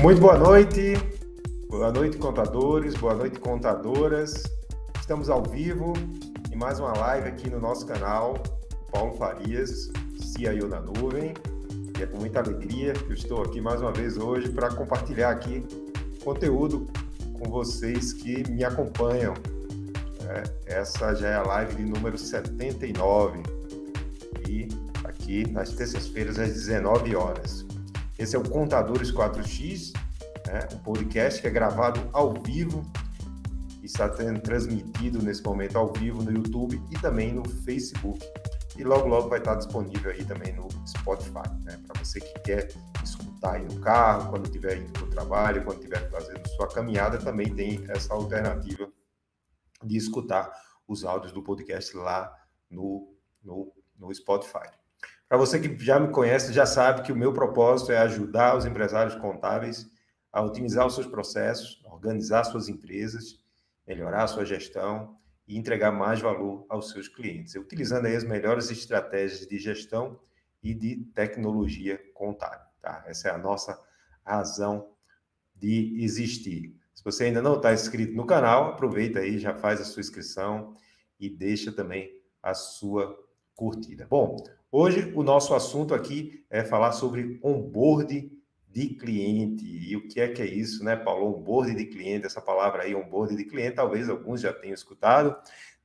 Muito boa noite, boa noite, contadores, boa noite, contadoras. Estamos ao vivo em mais uma live aqui no nosso canal, Paulo Farias, CIO na Nuvem. E é com muita alegria que eu estou aqui mais uma vez hoje para compartilhar aqui conteúdo com vocês que me acompanham. É, essa já é a live de número 79 e aqui nas terças-feiras às 19 horas. Esse é o Contadores 4X, né, um podcast que é gravado ao vivo e está sendo transmitido nesse momento ao vivo no YouTube e também no Facebook. E logo, logo vai estar disponível aí também no Spotify, né, para você que quer escutar aí no carro, quando estiver indo para o trabalho, quando estiver fazendo sua caminhada, também tem essa alternativa de escutar os áudios do podcast lá no, no, no Spotify. Para você que já me conhece, já sabe que o meu propósito é ajudar os empresários contábeis a otimizar os seus processos, organizar suas empresas, melhorar a sua gestão e entregar mais valor aos seus clientes, utilizando as melhores estratégias de gestão e de tecnologia contábil. Tá? Essa é a nossa razão de existir. Se você ainda não está inscrito no canal, aproveita aí, já faz a sua inscrição e deixa também a sua curtida. Bom, Hoje o nosso assunto aqui é falar sobre onboard de cliente. E o que é que é isso, né, Paulo? Onboard de cliente, essa palavra aí, onboard de cliente, talvez alguns já tenham escutado,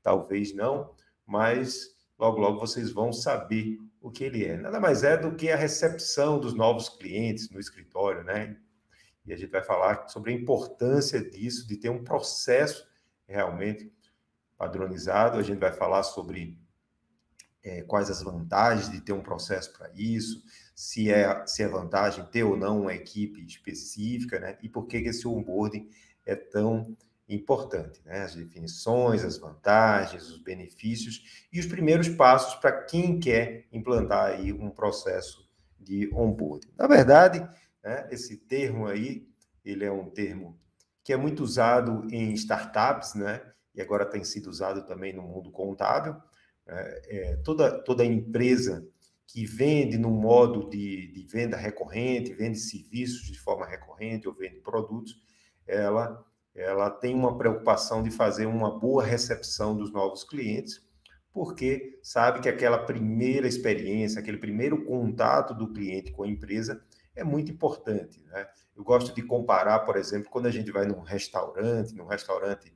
talvez não, mas logo logo vocês vão saber o que ele é. Nada mais é do que a recepção dos novos clientes no escritório, né? E a gente vai falar sobre a importância disso, de ter um processo realmente padronizado. A gente vai falar sobre é, quais as vantagens de ter um processo para isso, se é, se é vantagem ter ou não uma equipe específica, né? E por que, que esse onboarding é tão importante, né? As definições, as vantagens, os benefícios e os primeiros passos para quem quer implantar aí um processo de onboarding. Na verdade, né, esse termo aí, ele é um termo que é muito usado em startups, né? E agora tem sido usado também no mundo contábil, é, é, toda, toda empresa que vende no modo de, de, venda recorrente, vende serviços de forma recorrente ou vende produtos, ela, ela tem uma preocupação de fazer uma boa recepção dos novos clientes, porque sabe que aquela primeira experiência, aquele primeiro contato do cliente com a empresa é muito importante. Né? Eu gosto de comparar, por exemplo, quando a gente vai num restaurante, num restaurante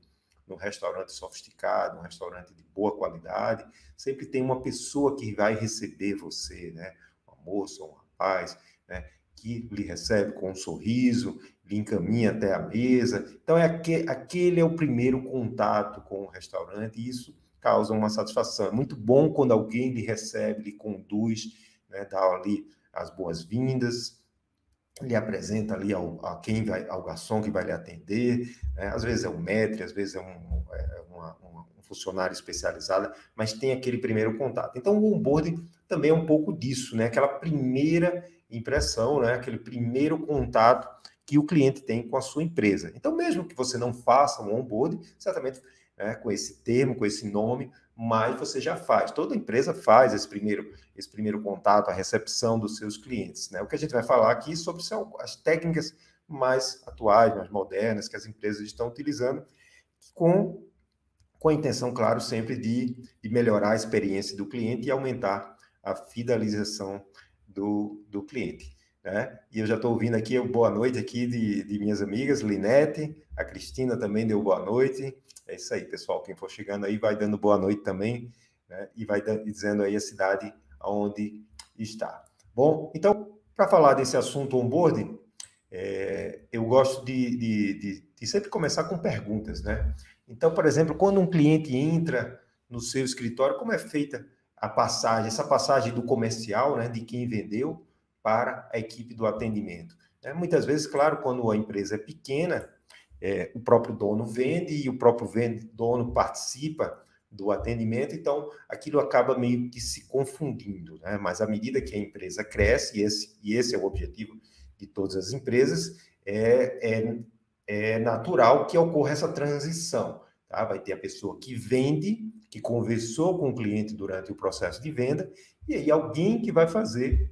num restaurante sofisticado, num restaurante de boa qualidade, sempre tem uma pessoa que vai receber você, né? Uma moça, um rapaz, né? Que lhe recebe com um sorriso, lhe encaminha até a mesa. Então, é aquele, aquele é o primeiro contato com o restaurante, e isso causa uma satisfação. É muito bom quando alguém lhe recebe, lhe conduz, né? dá ali as boas-vindas, lhe apresenta ali ao, a quem vai, ao garçom que vai lhe atender, né? às vezes é um maître, às vezes é, um, é uma, uma, um funcionário especializado, mas tem aquele primeiro contato. Então, o onboarding também é um pouco disso, né? Aquela primeira impressão, né? Aquele primeiro contato que o cliente tem com a sua empresa. Então, mesmo que você não faça um onboarding, certamente né, com esse termo, com esse nome, mas você já faz. Toda empresa faz esse primeiro, esse primeiro contato, a recepção dos seus clientes. Né? O que a gente vai falar aqui sobre são as técnicas mais atuais, mais modernas, que as empresas estão utilizando, com, com a intenção, claro, sempre de, de melhorar a experiência do cliente e aumentar a fidelização do, do cliente. Né? E eu já estou ouvindo aqui boa noite aqui de, de minhas amigas, Linete, a Cristina também deu boa noite, é isso aí, pessoal. Quem for chegando aí vai dando boa noite também, né? E vai dizendo aí a cidade onde está. Bom, então, para falar desse assunto onboarding, é, eu gosto de, de, de, de, sempre começar com perguntas, né? Então, por exemplo, quando um cliente entra no seu escritório, como é feita a passagem, essa passagem do comercial, né, de quem vendeu para a equipe do atendimento? É, muitas vezes, claro, quando a empresa é pequena, é, o próprio dono vende e o próprio dono participa do atendimento, então aquilo acaba meio que se confundindo, né? Mas à medida que a empresa cresce, e esse, e esse é o objetivo de todas as empresas, é, é, é natural que ocorra essa transição. Tá? Vai ter a pessoa que vende, que conversou com o cliente durante o processo de venda, e aí alguém que vai fazer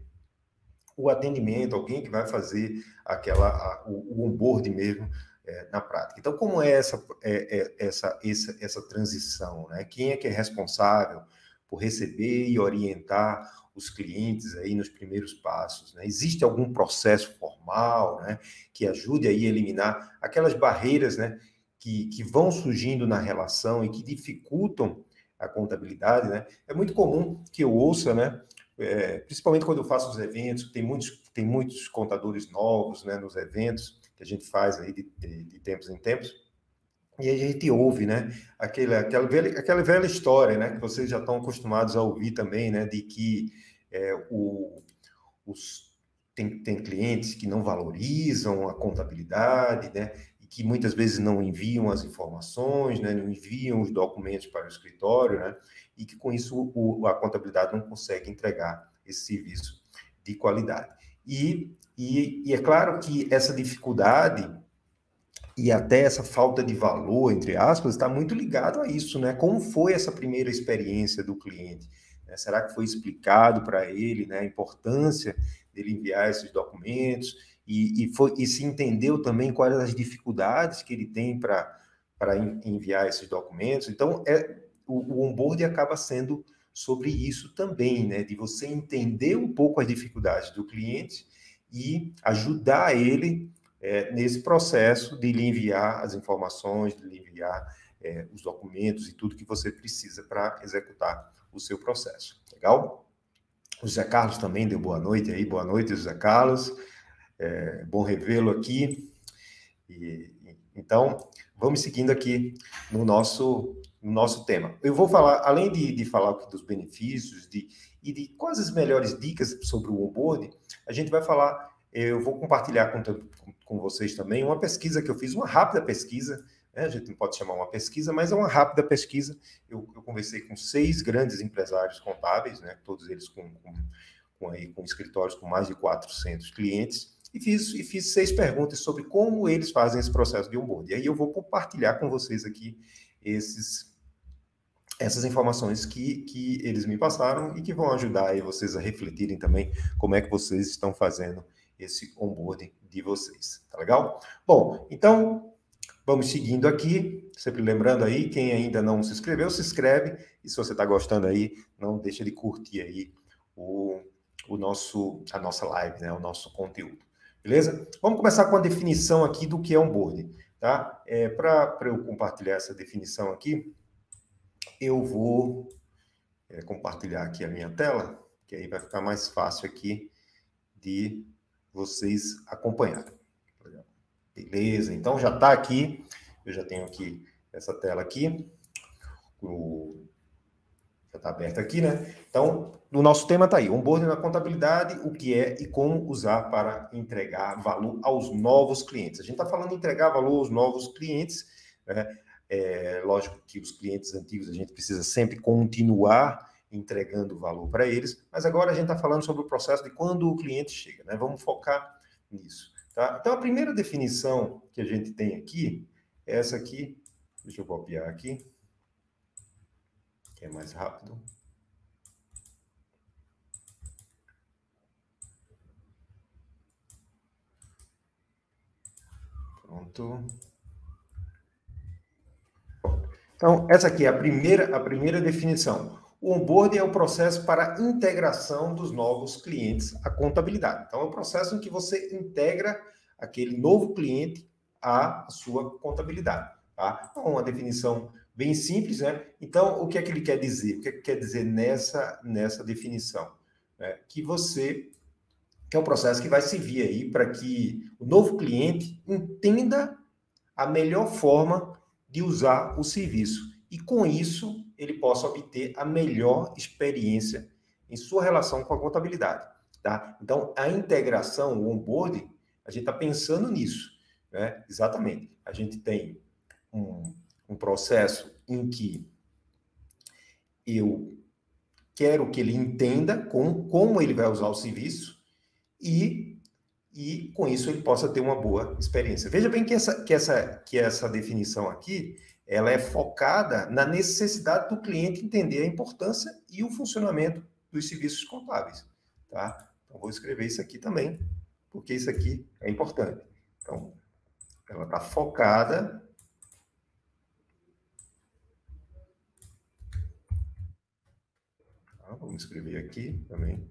o atendimento, alguém que vai fazer aquela a, o, o onboard mesmo é, na prática. Então, como é essa, é, é, essa, essa, essa transição? Né? Quem é que é responsável por receber e orientar os clientes aí nos primeiros passos? Né? Existe algum processo formal né, que ajude aí a eliminar aquelas barreiras né, que, que vão surgindo na relação e que dificultam a contabilidade? Né? É muito comum que eu ouça, né, é, principalmente quando eu faço os eventos, tem muitos, tem muitos contadores novos né, nos eventos que a gente faz aí de, de, de tempos em tempos, e a gente ouve, né, aquela, aquela, velha, aquela velha história, né, que vocês já estão acostumados a ouvir também, né, de que é, o, os, tem, tem clientes que não valorizam a contabilidade, né, e que muitas vezes não enviam as informações, né, não enviam os documentos para o escritório, né, e que com isso o, a contabilidade não consegue entregar esse serviço de qualidade. E, e, e é claro que essa dificuldade e até essa falta de valor, entre aspas, está muito ligado a isso, né? Como foi essa primeira experiência do cliente? Né? Será que foi explicado para ele né, a importância dele enviar esses documentos? E, e, foi, e se entendeu também quais as dificuldades que ele tem para enviar esses documentos? Então, é, o, o onboard acaba sendo sobre isso também, né? De você entender um pouco as dificuldades do cliente e ajudar ele é, nesse processo de lhe enviar as informações, de lhe enviar é, os documentos e tudo que você precisa para executar o seu processo. Legal? O José Carlos também deu boa noite aí, boa noite, José Carlos. É, bom revê-lo aqui. E, então, vamos seguindo aqui no nosso, no nosso tema. Eu vou falar, além de, de falar dos benefícios de, e de quais as melhores dicas sobre o onboard, a gente vai falar eu vou compartilhar com, com vocês também uma pesquisa que eu fiz, uma rápida pesquisa, né? a gente não pode chamar uma pesquisa, mas é uma rápida pesquisa. Eu, eu conversei com seis grandes empresários contábeis, né? todos eles com, com, com, aí, com escritórios com mais de 400 clientes, e fiz, e fiz seis perguntas sobre como eles fazem esse processo de onboard. E aí eu vou compartilhar com vocês aqui esses, essas informações que, que eles me passaram e que vão ajudar aí vocês a refletirem também como é que vocês estão fazendo esse onboarding de vocês, tá legal? Bom, então vamos seguindo aqui, sempre lembrando aí, quem ainda não se inscreveu, se inscreve, e se você está gostando aí, não deixa de curtir aí o, o nosso, a nossa live, né, o nosso conteúdo, beleza? Vamos começar com a definição aqui do que é onboarding, tá? É, Para eu compartilhar essa definição aqui, eu vou é, compartilhar aqui a minha tela, que aí vai ficar mais fácil aqui de vocês acompanharem. Beleza, então já está aqui, eu já tenho aqui essa tela aqui, o, já está aberta aqui, né? Então, o nosso tema está aí, onboarding na contabilidade, o que é e como usar para entregar valor aos novos clientes. A gente está falando de entregar valor aos novos clientes, né? É, lógico que os clientes antigos a gente precisa sempre continuar entregando valor para eles, mas agora a gente está falando sobre o processo de quando o cliente chega, né? Vamos focar nisso. Tá? Então, a primeira definição que a gente tem aqui é essa aqui. Deixa eu copiar aqui, que é mais rápido. Pronto. Então, essa aqui é a primeira, a primeira definição. O onboarding é o processo para integração dos novos clientes à contabilidade. Então, é o processo em que você integra aquele novo cliente à sua contabilidade. Tá? Então, uma definição bem simples, né? Então, o que é que ele quer dizer? O que, é que quer dizer nessa, nessa definição? É que você que é um processo que vai servir aí para que o novo cliente entenda a melhor forma de usar o serviço. E com isso, ele possa obter a melhor experiência em sua relação com a contabilidade. Tá? Então, a integração, o onboarding, a gente está pensando nisso. Né? Exatamente. A gente tem um, um processo em que eu quero que ele entenda com, como ele vai usar o serviço e, e com isso ele possa ter uma boa experiência. Veja bem que essa, que essa, que essa definição aqui ela é focada na necessidade do cliente entender a importância e o funcionamento dos serviços contábeis, tá? Então, vou escrever isso aqui também, porque isso aqui é importante. Então, ela está focada tá, vamos escrever aqui também.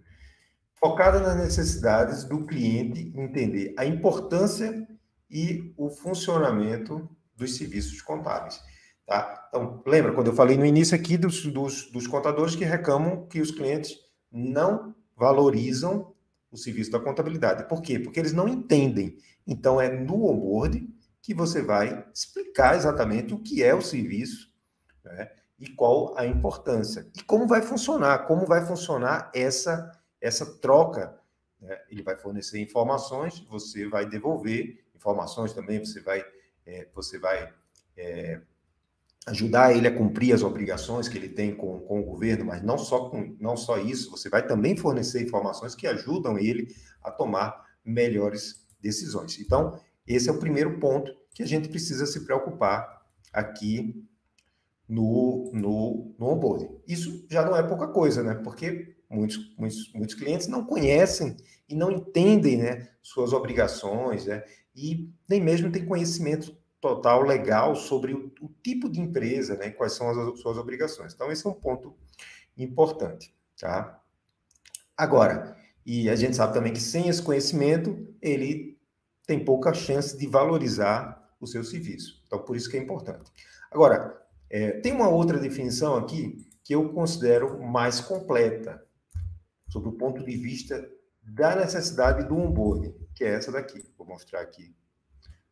Focada nas necessidades do cliente entender a importância e o funcionamento dos serviços contábeis. Tá? Então, lembra quando eu falei no início aqui dos, dos, dos contadores que reclamam que os clientes não valorizam o serviço da contabilidade. Por quê? Porque eles não entendem. Então, é no onboard que você vai explicar exatamente o que é o serviço né? e qual a importância. E como vai funcionar, como vai funcionar essa, essa troca. Né? Ele vai fornecer informações, você vai devolver informações também, você vai, é, você vai é, ajudar ele a cumprir as obrigações que ele tem com, com o governo, mas não só, com, não só isso, você vai também fornecer informações que ajudam ele a tomar melhores decisões. Então, esse é o primeiro ponto que a gente precisa se preocupar aqui no, no, no onboarding. Isso já não é pouca coisa, né? Porque muitos, muitos, muitos clientes não conhecem e não entendem né, suas obrigações, né? E nem mesmo têm conhecimento total legal sobre o, o tipo de empresa, né? Quais são as suas obrigações. Então, esse é um ponto importante, tá? Agora, e a gente sabe também que sem esse conhecimento, ele tem pouca chance de valorizar o seu serviço. Então, por isso que é importante. Agora, é, tem uma outra definição aqui que eu considero mais completa, sob o ponto de vista da necessidade do onboarding, que é essa daqui. Vou mostrar aqui,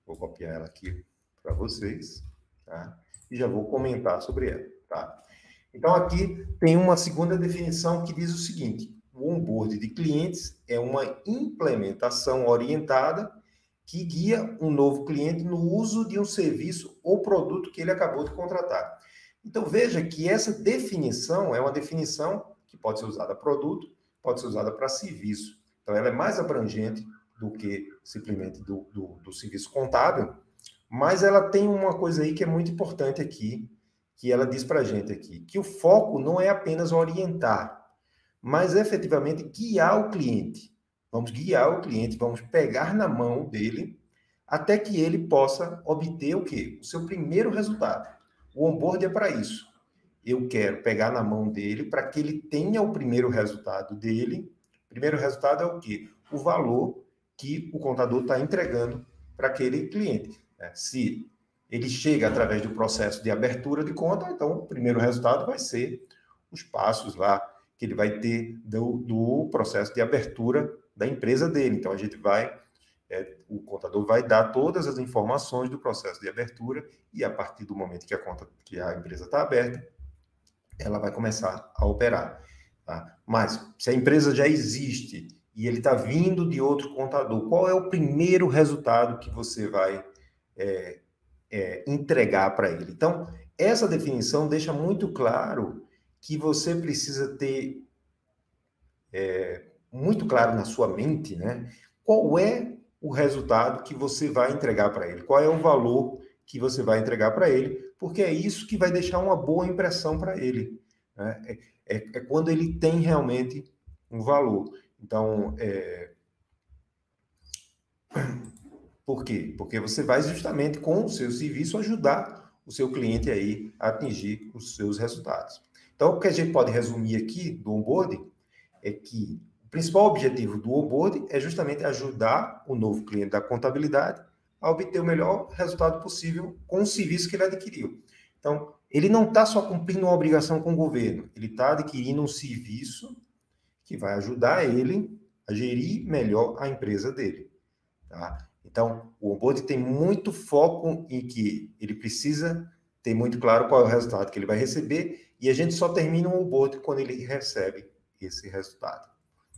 vou copiar ela aqui para vocês, tá? E já vou comentar sobre ela, tá? Então, aqui tem uma segunda definição que diz o seguinte: o onboard de clientes é uma implementação orientada que guia um novo cliente no uso de um serviço ou produto que ele acabou de contratar. Então, veja que essa definição é uma definição que pode ser usada produto, pode ser usada para serviço. Então, ela é mais abrangente do que simplesmente do, do, do serviço contábil, mas ela tem uma coisa aí que é muito importante aqui, que ela diz para a gente aqui, que o foco não é apenas orientar, mas efetivamente guiar o cliente. Vamos guiar o cliente, vamos pegar na mão dele até que ele possa obter o quê? O seu primeiro resultado. O onboard é para isso. Eu quero pegar na mão dele para que ele tenha o primeiro resultado dele. O primeiro resultado é o quê? O valor que o contador está entregando para aquele cliente. Né? Se ele chega através do processo de abertura de conta, então o primeiro resultado vai ser os passos lá que ele vai ter do, do processo de abertura da empresa dele. Então a gente vai, é, o contador vai dar todas as informações do processo de abertura e a partir do momento que a conta, que a empresa está aberta, ela vai começar a operar. Tá? Mas se a empresa já existe e ele está vindo de outro contador, qual é o primeiro resultado que você vai é, é, entregar para ele. Então, essa definição deixa muito claro que você precisa ter é, muito claro na sua mente, né? Qual é o resultado que você vai entregar para ele? Qual é o valor que você vai entregar para ele? Porque é isso que vai deixar uma boa impressão para ele. Né? É, é, é, quando ele tem realmente um valor. Então, é, por quê? Porque você vai justamente com o seu serviço ajudar o seu cliente aí a atingir os seus resultados. Então, o que a gente pode resumir aqui do onboarding é que o principal objetivo do onboarding é justamente ajudar o novo cliente da contabilidade a obter o melhor resultado possível com o serviço que ele adquiriu. Então, ele não está só cumprindo uma obrigação com o governo, ele está adquirindo um serviço que vai ajudar ele a gerir melhor a empresa dele. Tá? Então, o onboard tem muito foco em que ele precisa ter muito claro qual é o resultado que ele vai receber e a gente só termina o onboard quando ele recebe esse resultado.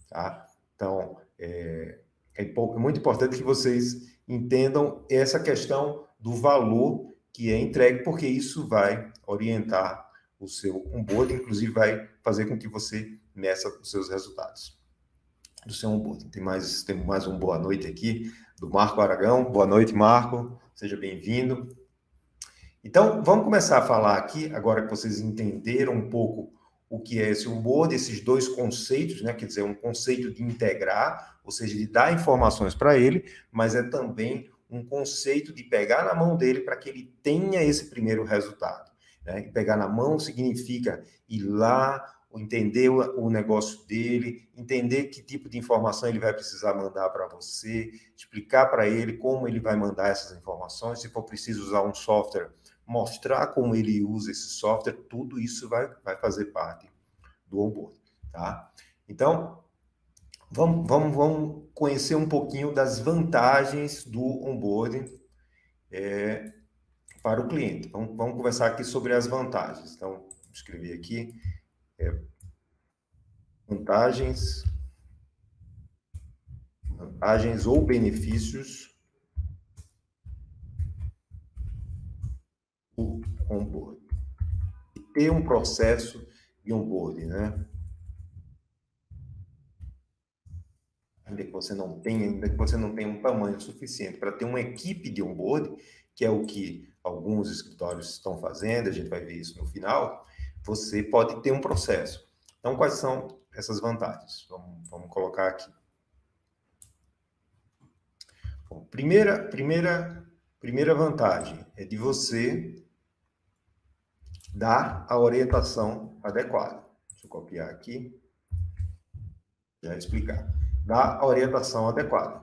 Tá? Então, é, é muito importante que vocês entendam essa questão do valor que é entregue, porque isso vai orientar o seu onboard, inclusive vai fazer com que você meça os seus resultados do seu onboard. Tem mais, tem mais um boa noite aqui do Marco Aragão. Boa noite, Marco. Seja bem-vindo. Então, vamos começar a falar aqui, agora que vocês entenderam um pouco o que é esse onboard, esses dois conceitos, né? Quer dizer, um conceito de integrar, ou seja, de dar informações para ele, mas é também um conceito de pegar na mão dele para que ele tenha esse primeiro resultado. Né? E pegar na mão significa ir lá, entender o, negócio dele, entender que tipo de informação ele vai precisar mandar para você, explicar para ele como ele vai mandar essas informações, se for preciso usar um software, mostrar como ele usa esse software, tudo isso vai, vai fazer parte do onboard, tá? Então, vamos, vamos, vamos conhecer um pouquinho das vantagens do onboarding é, para o cliente. Vamos, vamos conversar aqui sobre as vantagens. Então, vou escrever aqui é, vantagens, vantagens ou benefícios onboard. Ter um processo de onboarding, né? Ainda que você não tenha, ainda que você não tenha um tamanho suficiente para ter uma equipe de onboarding, que é o que alguns escritórios estão fazendo, a gente vai ver isso no final, você pode ter um processo. Então, quais são essas vantagens? Vamos, vamos colocar aqui. Bom, primeira, primeira, primeira vantagem é de você dar a orientação adequada. Deixa eu copiar aqui. Já explicar. Dar a orientação adequada.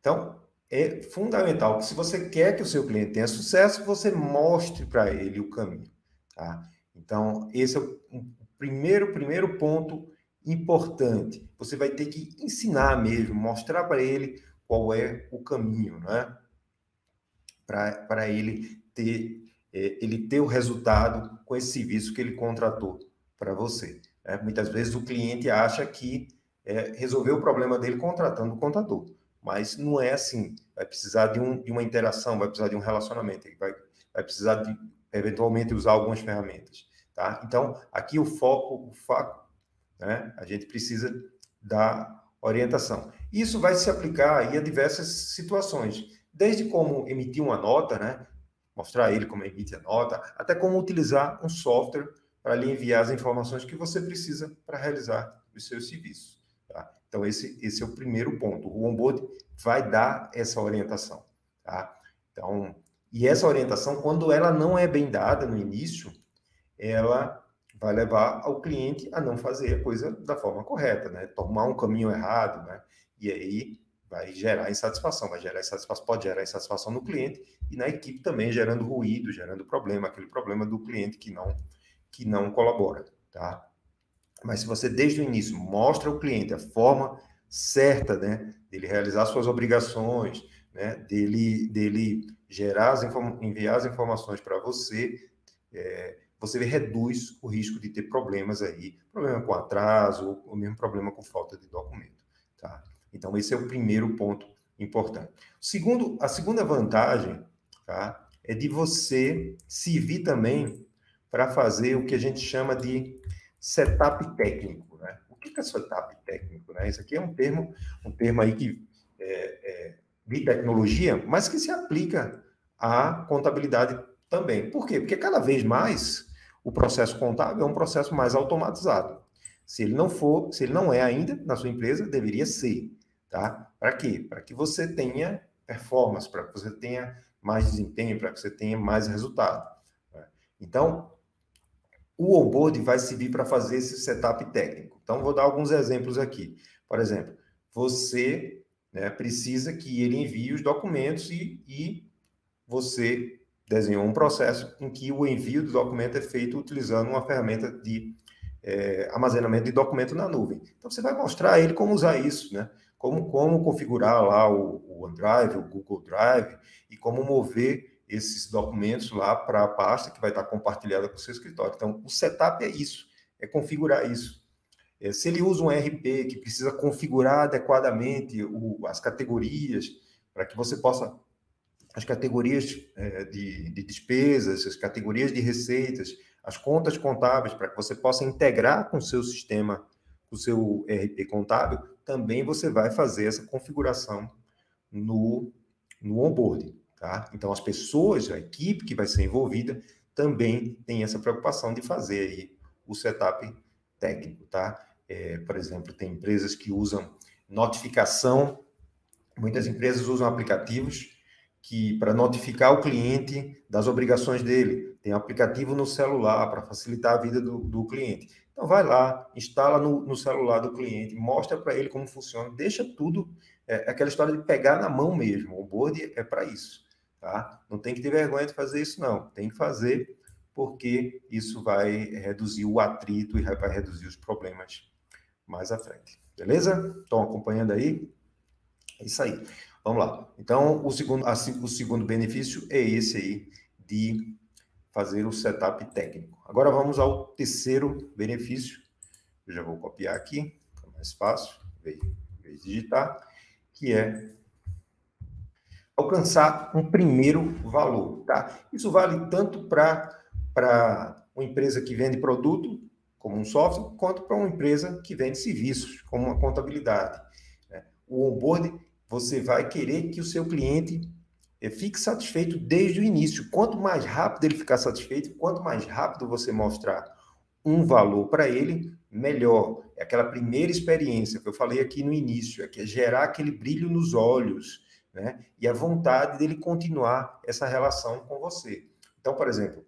Então, é fundamental que se você quer que o seu cliente tenha sucesso, você mostre para ele o caminho. Tá? Então, esse é o primeiro, primeiro ponto importante. Você vai ter que ensinar mesmo, mostrar para ele qual é o caminho, né? Para ele ter ele ter o resultado com esse serviço que ele contratou para você. Né? Muitas vezes o cliente acha que é, resolveu o problema dele contratando o contador, mas não é assim. Vai precisar de, um, de uma interação, vai precisar de um relacionamento, vai, vai precisar de eventualmente usar algumas ferramentas. Tá? Então, aqui o foco, o foco, né? a gente precisa da orientação. Isso vai se aplicar a diversas situações, desde como emitir uma nota, né? Mostrar ele como emite a nota, até como utilizar um software para lhe enviar as informações que você precisa para realizar os seus serviços. Tá? Então, esse, esse é o primeiro ponto. O onboard vai dar essa orientação. Tá? Então, e essa orientação, quando ela não é bem dada no início, ela vai levar ao cliente a não fazer a coisa da forma correta, né? Tomar um caminho errado, né? E aí vai gerar insatisfação, vai gerar insatisfação, pode gerar insatisfação no cliente e na equipe também gerando ruído, gerando problema, aquele problema do cliente que não que não colabora, tá? Mas se você desde o início mostra ao cliente a forma certa, né, dele realizar suas obrigações, né, dele dele gerar as enviar as informações para você, é, você reduz o risco de ter problemas aí, problema com atraso, ou mesmo problema com falta de documento. Tá? Então, esse é o primeiro ponto importante. Segundo, a segunda vantagem tá, é de você servir também para fazer o que a gente chama de setup técnico. Né? O que é setup técnico? Né? Isso aqui é um termo, um termo aí que é, é, de tecnologia, mas que se aplica à contabilidade também. Por quê? Porque cada vez mais o processo contábil é um processo mais automatizado. Se ele não for, se ele não é ainda na sua empresa, deveria ser, tá? Para quê? Para que você tenha performance, para que você tenha mais desempenho, para que você tenha mais resultado. Né? Então, o onboard vai servir para fazer esse setup técnico. Então, vou dar alguns exemplos aqui. Por exemplo, você né, precisa que ele envie os documentos e, e você desenhou um processo em que o envio do documento é feito utilizando uma ferramenta de é, armazenamento de documento na nuvem. Então, você vai mostrar a ele como usar isso, né? Como, como configurar lá o, o OneDrive, o Google Drive, e como mover esses documentos lá para a pasta que vai estar compartilhada com o seu escritório. Então, o setup é isso, é configurar isso. É, se ele usa um RP que precisa configurar adequadamente o, as categorias para que você possa as categorias é, de, de despesas, as categorias de receitas, as contas contábeis, para que você possa integrar com o seu sistema, o seu RP contábil, também você vai fazer essa configuração no, no onboarding. Tá? Então, as pessoas, a equipe que vai ser envolvida, também tem essa preocupação de fazer aí o setup técnico, tá? É, por exemplo, tem empresas que usam notificação, muitas empresas usam aplicativos que para notificar o cliente das obrigações dele. Tem aplicativo no celular para facilitar a vida do, do cliente. Então vai lá, instala no, no celular do cliente, mostra para ele como funciona, deixa tudo, é, é aquela história de pegar na mão mesmo. O board é para isso, tá? Não tem que ter vergonha de fazer isso não, tem que fazer porque isso vai reduzir o atrito e vai reduzir os problemas mais à frente. Beleza? Estão acompanhando aí? É isso aí. Vamos lá. Então, o segundo, o segundo benefício é esse aí de fazer o setup técnico. Agora vamos ao terceiro benefício. Eu já vou copiar aqui, é mais fácil, em vez de digitar, que é alcançar um primeiro valor, tá? Isso vale tanto para uma empresa que vende produto, como um software, quanto para uma empresa que vende serviços, como uma contabilidade. Né? O onboard, você vai querer que o seu cliente fique satisfeito desde o início. Quanto mais rápido ele ficar satisfeito, quanto mais rápido você mostrar um valor para ele, melhor. É aquela primeira experiência que eu falei aqui no início, é que é gerar aquele brilho nos olhos, né? E a vontade dele continuar essa relação com você. Então, por exemplo,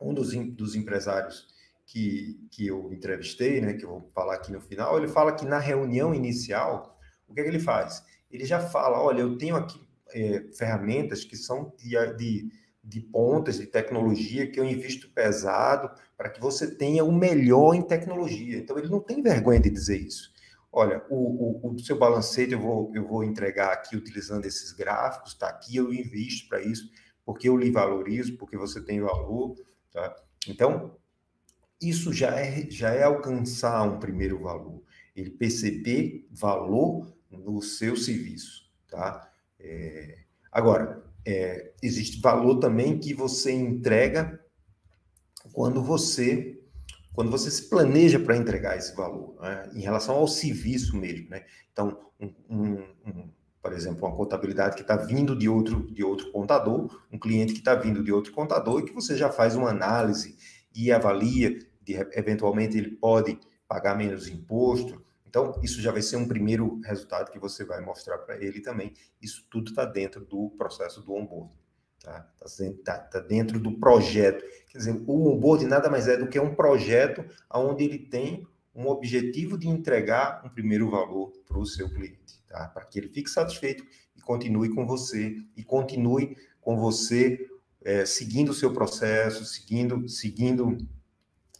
um dos, dos empresários que, que eu entrevistei, né, que eu vou falar aqui no final, ele fala que na reunião inicial, o que, é que ele faz? Ele já fala, olha, eu tenho aqui é, ferramentas que são de, de, de pontas de tecnologia que eu invisto pesado para que você tenha o melhor em tecnologia. Então, ele não tem vergonha de dizer isso. Olha, o, o, o seu balancete eu vou, eu vou entregar aqui utilizando esses gráficos, está aqui, eu invisto para isso, porque eu lhe valorizo, porque você tem valor. Tá? Então, isso já é, já é alcançar um primeiro valor. Ele perceber valor no seu serviço, tá? É, agora, é, existe valor também que você entrega quando você quando você se planeja para entregar esse valor, né? em relação ao serviço mesmo, né? Então, um, um, um, por exemplo, uma contabilidade que está vindo de outro de outro contador, um cliente que está vindo de outro contador e que você já faz uma análise e avalia de, eventualmente ele pode pagar menos imposto. Então, isso já vai ser um primeiro resultado que você vai mostrar para ele também. Isso tudo está dentro do processo do onboard. Está tá, tá, tá dentro do projeto. Quer dizer, o onboard nada mais é do que um projeto onde ele tem um objetivo de entregar um primeiro valor para o seu cliente, tá? para que ele fique satisfeito e continue com você, e continue com você é, seguindo o seu processo, seguindo, seguindo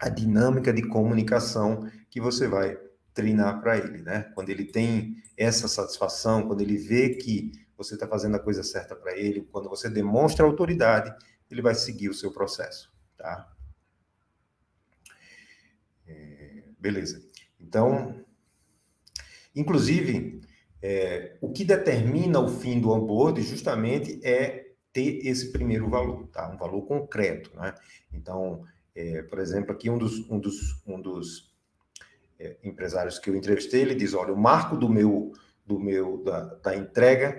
a dinâmica de comunicação que você vai treinar para ele, né? Quando ele tem essa satisfação, quando ele vê que você está fazendo a coisa certa para ele, quando você demonstra autoridade, ele vai seguir o seu processo, tá? É, beleza. Então, inclusive, é, o que determina o fim do onboard justamente é ter esse primeiro valor, tá? Um valor concreto, né? Então, é, por exemplo, aqui um dos, um dos, um dos é, empresários que eu entrevistei, ele diz, olha, o marco do meu, do meu da, da entrega,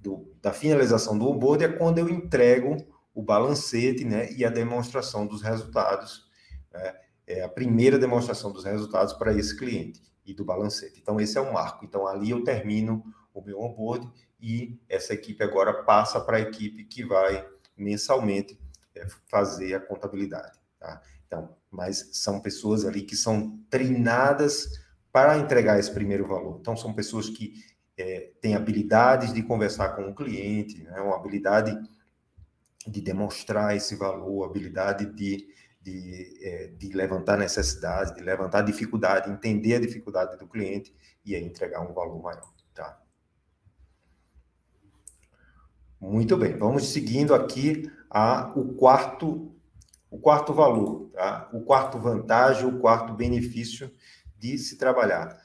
do, da finalização do onboard é quando eu entrego o balancete né, e a demonstração dos resultados, né, é a primeira demonstração dos resultados para esse cliente e do balancete. Então, esse é o marco. Então, ali eu termino o meu onboard e essa equipe agora passa para a equipe que vai mensalmente é, fazer a contabilidade. Tá? Então, mas são pessoas ali que são treinadas para entregar esse primeiro valor. Então, são pessoas que é, têm habilidades de conversar com o cliente, né? uma habilidade de demonstrar esse valor, habilidade de, de, é, de levantar necessidade, de levantar dificuldade, entender a dificuldade do cliente e aí entregar um valor maior. Tá? Muito bem, vamos seguindo aqui a, o quarto o quarto valor, tá? o quarto vantagem, o quarto benefício de se trabalhar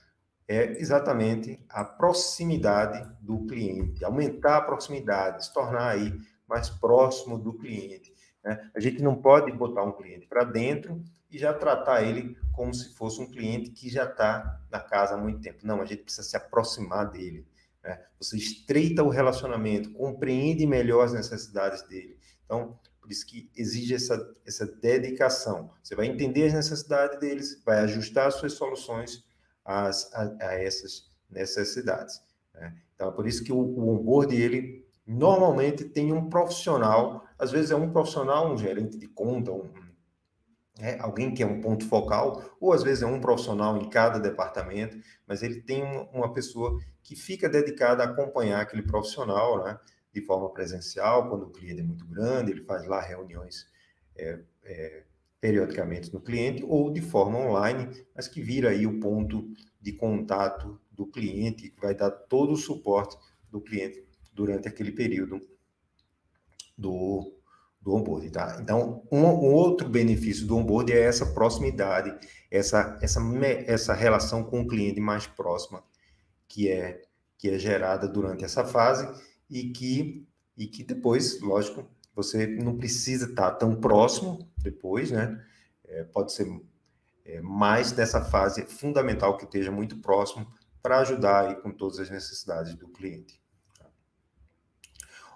é exatamente a proximidade do cliente, aumentar a proximidade, se tornar aí mais próximo do cliente. Né? A gente não pode botar um cliente para dentro e já tratar ele como se fosse um cliente que já está na casa há muito tempo. Não, a gente precisa se aproximar dele. Né? Você estreita o relacionamento, compreende melhor as necessidades dele. Então, Por isso que exige essa, essa dedicação. Você vai entender as necessidades deles, vai ajustar as suas soluções às, a, a essas necessidades. Né? Então, é por isso que o, o onboard, ele normalmente tem um profissional, às vezes é um profissional, um gerente de conta, um, é, alguém que é um ponto focal, ou às vezes é um profissional em cada departamento, mas ele tem uma, uma pessoa que fica dedicada a acompanhar aquele profissional, né, de forma presencial, quando o cliente é muito grande, ele faz lá reuniões é, é, periodicamente no cliente, ou de forma online, mas que vira aí o ponto de contato do cliente, que vai dar todo o suporte do cliente durante aquele período do, do onboarding, tá? Então, um, um, outro benefício do onboarding é essa proximidade, essa, essa, essa relação com o cliente mais próxima que é, que é gerada durante essa fase e que, e que depois, lógico, você não precisa estar tão próximo depois, né? É, pode ser é, mais dessa fase fundamental que esteja muito próximo para ajudar aí com todas as necessidades do cliente.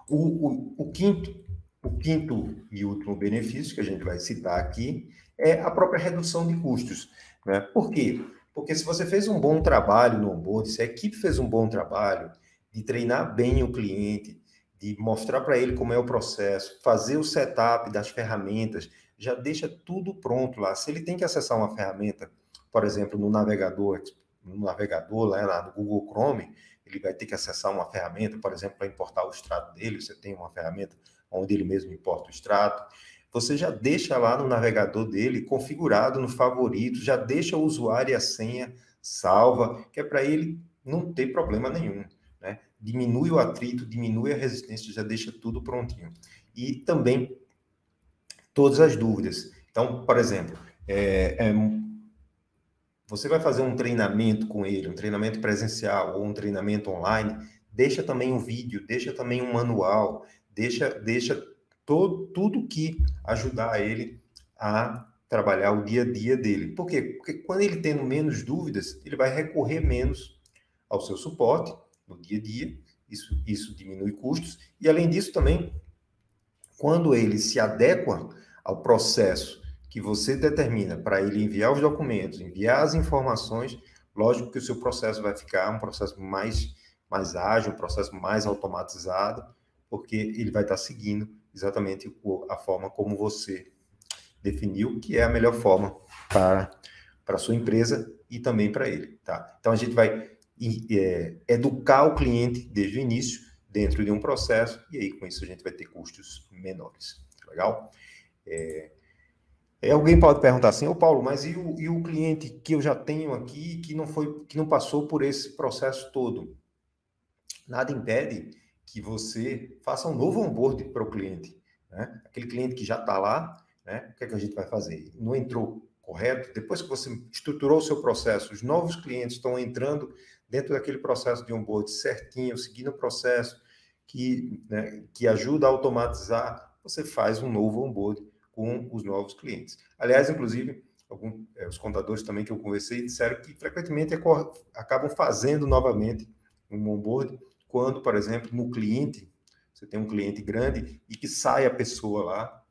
O, o, o quinto o quinto e último benefício que a gente vai citar aqui é a própria redução de custos. Né? Por quê? Porque se você fez um bom trabalho no onboard, se a equipe fez um bom trabalho de treinar bem o cliente, de mostrar para ele como é o processo, fazer o setup das ferramentas, já deixa tudo pronto lá. Se ele tem que acessar uma ferramenta, por exemplo, no navegador, no navegador lá no Google Chrome, ele vai ter que acessar uma ferramenta, por exemplo, para importar o extrato dele, você tem uma ferramenta onde ele mesmo importa o extrato. Você já deixa lá no navegador dele configurado no favorito, já deixa o usuário e a senha salva, que é para ele não ter problema nenhum. Né? Diminui o atrito, diminui a resistência, já deixa tudo prontinho. E também todas as dúvidas. Então, por exemplo, é, é, você vai fazer um treinamento com ele, um treinamento presencial ou um treinamento online, deixa também um vídeo, deixa também um manual, deixa, deixa todo, tudo que ajudar ele a trabalhar o dia a dia dele. Por quê? Porque quando ele tendo menos dúvidas, ele vai recorrer menos ao seu suporte no dia a dia, isso, isso diminui custos, e além disso também, quando ele se adequa ao processo que você determina para ele enviar os documentos, enviar as informações, lógico que o seu processo vai ficar um processo mais, mais ágil, um processo mais automatizado, porque ele vai estar seguindo exatamente a forma como você definiu que é a melhor forma para para sua empresa e também para ele, tá? Então a gente vai é, educar o cliente desde o início dentro de um processo e aí com isso a gente vai ter custos menores, legal? É, é, alguém pode perguntar assim, ô Paulo, mas e o, e o cliente que eu já tenho aqui que não foi, que não passou por esse processo todo? Nada impede que você faça um novo onboard para o cliente. Né? Aquele cliente que já está lá, né? o que, é que a gente vai fazer? Não entrou correto? Depois que você estruturou o seu processo, os novos clientes estão entrando dentro daquele processo de onboard certinho, seguindo o processo que, né, que ajuda a automatizar, você faz um novo onboard com os novos clientes. Aliás, inclusive, alguns, é, os contadores também que eu conversei disseram que frequentemente acabam fazendo novamente um onboard quando, por exemplo, no cliente, você tem um cliente grande e que sai a pessoa lá,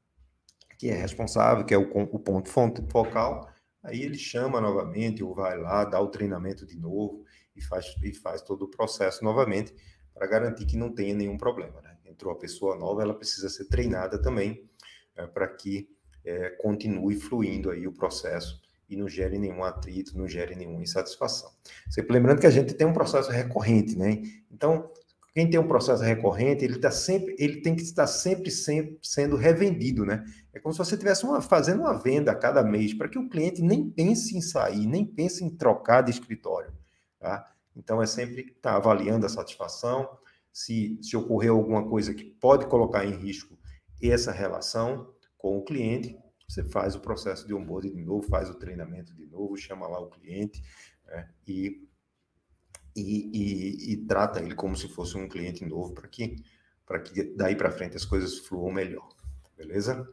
que é responsável, que é o, o ponto focal, aí ele chama novamente, ou vai lá, dá o treinamento de novo e faz, e faz todo o processo novamente para garantir que não tenha nenhum problema. Né? Entrou a pessoa nova, ela precisa ser treinada também é, para que é, continue fluindo aí o processo e não gere nenhum atrito, não gere nenhuma insatisfação. Sempre lembrando que a gente tem um processo recorrente, né? Então, quem tem um processo recorrente, ele tá sempre, ele tem que estar sempre, sempre sendo revendido, né? É como se você estivesse fazendo uma venda a cada mês, para que o cliente nem pense em sair, nem pense em trocar de escritório, tá? Então, é sempre estar tá avaliando a satisfação, se, se ocorrer alguma coisa que pode colocar em risco essa relação com o cliente, você faz o processo de onboarding de novo, faz o treinamento de novo, chama lá o cliente né, e, e, e, e, trata ele como se fosse um cliente novo para que, que daí para frente as coisas fluam melhor. Beleza?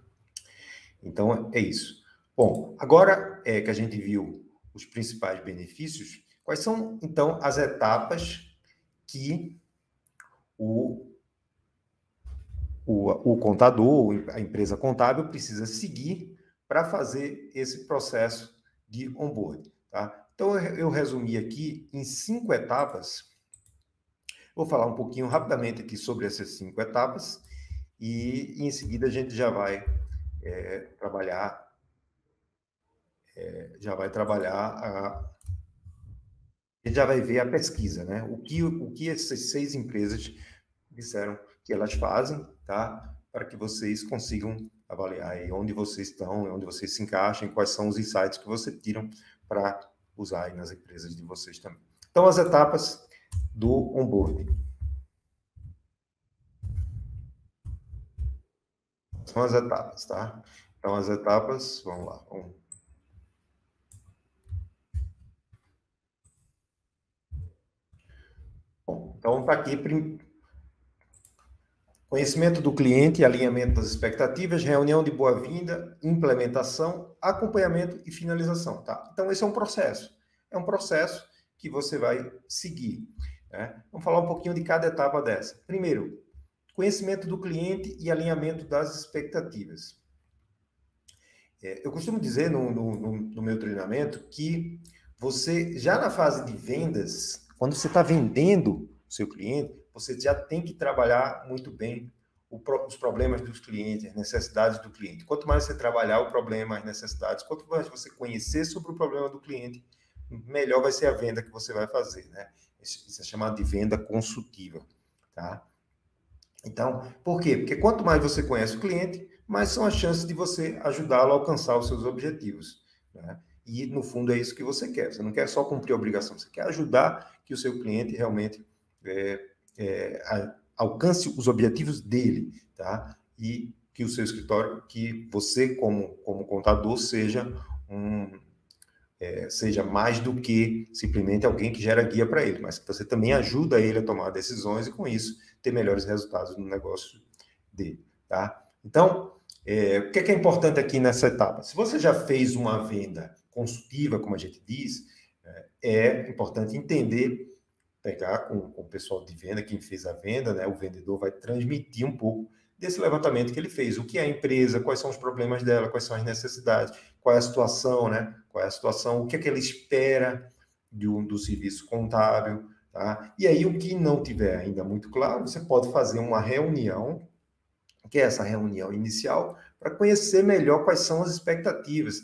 Então é isso. Bom, agora é que a gente viu os principais benefícios, quais são então as etapas que o o, o contador, a empresa contábil precisa seguir para fazer esse processo de onboarding. Tá? Então, eu resumi aqui em cinco etapas. Vou falar um pouquinho rapidamente aqui sobre essas cinco etapas e, em seguida, a gente já vai é, trabalhar é, já vai trabalhar a, gente já vai ver a pesquisa, né? O que, o que essas seis empresas disseram que elas fazem, tá? Para que vocês consigam avaliar onde vocês estão, onde vocês se encaixam, quais são os insights que vocês tiram para usar aí nas empresas de vocês também. Então, as etapas do onboarding. São as etapas, tá? Então, as etapas, vamos lá, vamos Bom, então está aqui Conhecimento do cliente, alinhamento das expectativas, reunião de boa-vinda, implementação, acompanhamento e finalização, tá? Então, esse é um processo. É um processo que você vai seguir. Né? Vamos falar um pouquinho de cada etapa dessa. Primeiro, conhecimento do cliente e alinhamento das expectativas. É, eu costumo dizer no, no, no meu treinamento que você, já na fase de vendas, quando você está vendendo seu cliente, você já tem que trabalhar muito bem os problemas dos clientes, as necessidades do cliente. Quanto mais você trabalhar o problema, as necessidades, quanto mais você conhecer sobre o problema do cliente, melhor vai ser a venda que você vai fazer, né? Isso é chamado de venda consultiva, tá? Então, por quê? Porque quanto mais você conhece o cliente, mais são as chances de você ajudá-lo a alcançar os seus objetivos, né? E, no fundo, é isso que você quer. Você não quer só cumprir a obrigação, você quer ajudar que o seu cliente realmente é, é, alcance os objetivos dele, tá? E que o seu escritório, que você como, como contador seja um é, seja mais do que simplesmente alguém que gera guia para ele, mas que você também ajuda ele a tomar decisões e com isso ter melhores resultados no negócio dele, tá? Então, é, o que é, que é importante aqui nessa etapa? Se você já fez uma venda consultiva, como a gente diz, é, é importante entender pegar com, com, o pessoal de venda, quem fez a venda, né? O vendedor vai transmitir um pouco desse levantamento que ele fez. O que é a empresa, quais são os problemas dela, quais são as necessidades, qual é a situação, né? Qual é a situação, o que é que ele espera um, do serviço contábil, tá? E aí, o que não tiver ainda muito claro, você pode fazer uma reunião, que é essa reunião inicial, para conhecer melhor quais são as expectativas,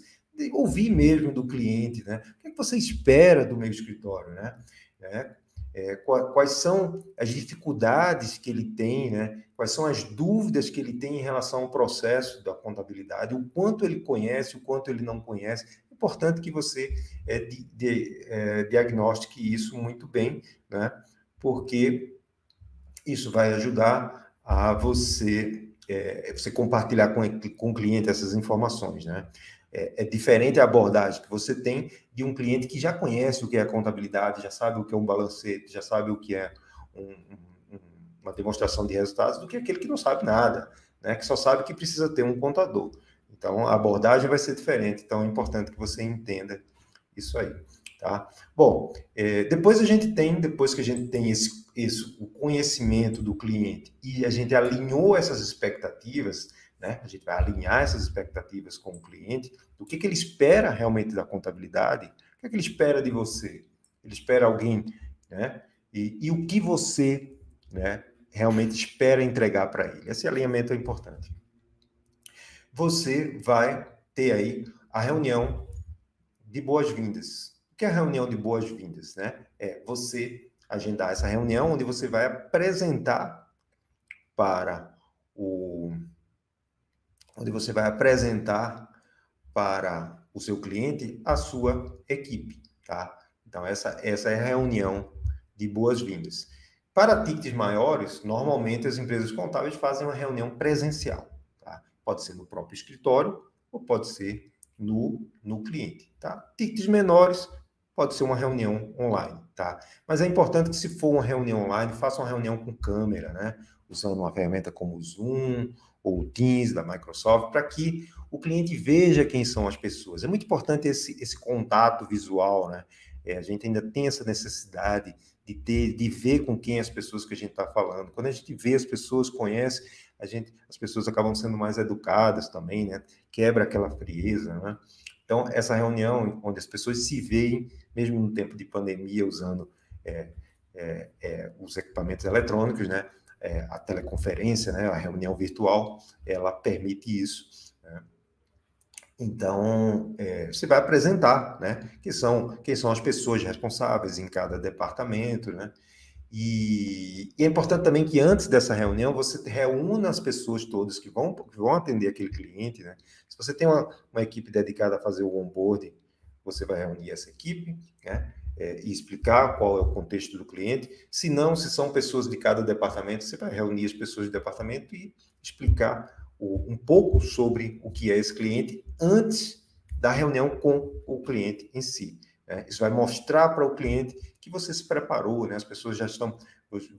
ouvir mesmo do cliente, né? O que, é que você espera do meu escritório, né? É, é, quais são as dificuldades que ele tem, né? quais são as dúvidas que ele tem em relação ao processo da contabilidade, o quanto ele conhece, o quanto ele não conhece. É importante que você é, de, de, é, diagnostique isso muito bem, né? porque isso vai ajudar a você, é, você compartilhar com, com o cliente essas informações. Né? É, é, diferente a abordagem que você tem de um cliente que já conhece o que é contabilidade, já sabe o que é um balancete, já sabe o que é um, um, uma demonstração de resultados, do que aquele que não sabe nada, né? que só sabe que precisa ter um contador. Então, a abordagem vai ser diferente. Então, é importante que você entenda isso aí. Tá? Bom, é, depois a gente tem, depois que a gente tem esse, esse, o conhecimento do cliente e a gente alinhou essas expectativas, né? A gente vai alinhar essas expectativas com o cliente, do que, que ele espera realmente da contabilidade, o que, é que ele espera de você. Ele espera alguém, né? E, e o que você né, realmente espera entregar para ele. Esse alinhamento é importante. Você vai ter aí a reunião de boas-vindas. O que é a reunião de boas-vindas? Né? É você agendar essa reunião onde você vai apresentar para o onde você vai apresentar para o seu cliente a sua equipe, tá? Então, essa, essa é a reunião de boas-vindas. Para tickets maiores, normalmente as empresas contábeis fazem uma reunião presencial, tá? Pode ser no próprio escritório ou pode ser no, no cliente, tá? Tickets menores, pode ser uma reunião online, tá? Mas é importante que se for uma reunião online, faça uma reunião com câmera, né? Usando uma ferramenta como o Zoom ou o Teams da Microsoft, para que o cliente veja quem são as pessoas. É muito importante esse, esse contato visual, né? É, a gente ainda tem essa necessidade de ter, de ver com quem as pessoas que a gente está falando. Quando a gente vê as pessoas, conhece, a gente, as pessoas acabam sendo mais educadas também, né? Quebra aquela frieza, né? Então, essa reunião onde as pessoas se veem, mesmo no tempo de pandemia, usando é, é, é, os equipamentos eletrônicos, né? É, a teleconferência, né? A reunião virtual, ela permite isso. Né? Então, é, você vai apresentar, né? Que são, quem são as pessoas responsáveis em cada departamento, né? E, e, é importante também que antes dessa reunião você reúna as pessoas todas que vão, que vão atender aquele cliente, né? Se você tem uma, uma equipe dedicada a fazer o onboarding, você vai reunir essa equipe, né? É, e explicar qual é o contexto do cliente. Se não, se são pessoas de cada departamento, você vai reunir as pessoas do departamento e explicar um pouco sobre o que é esse cliente antes da reunião com o cliente em si. Né? Isso vai mostrar para o cliente que você se preparou, né? as pessoas já estão,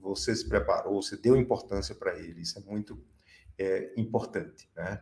você se preparou, você deu importância para ele, isso é muito é, importante. Né?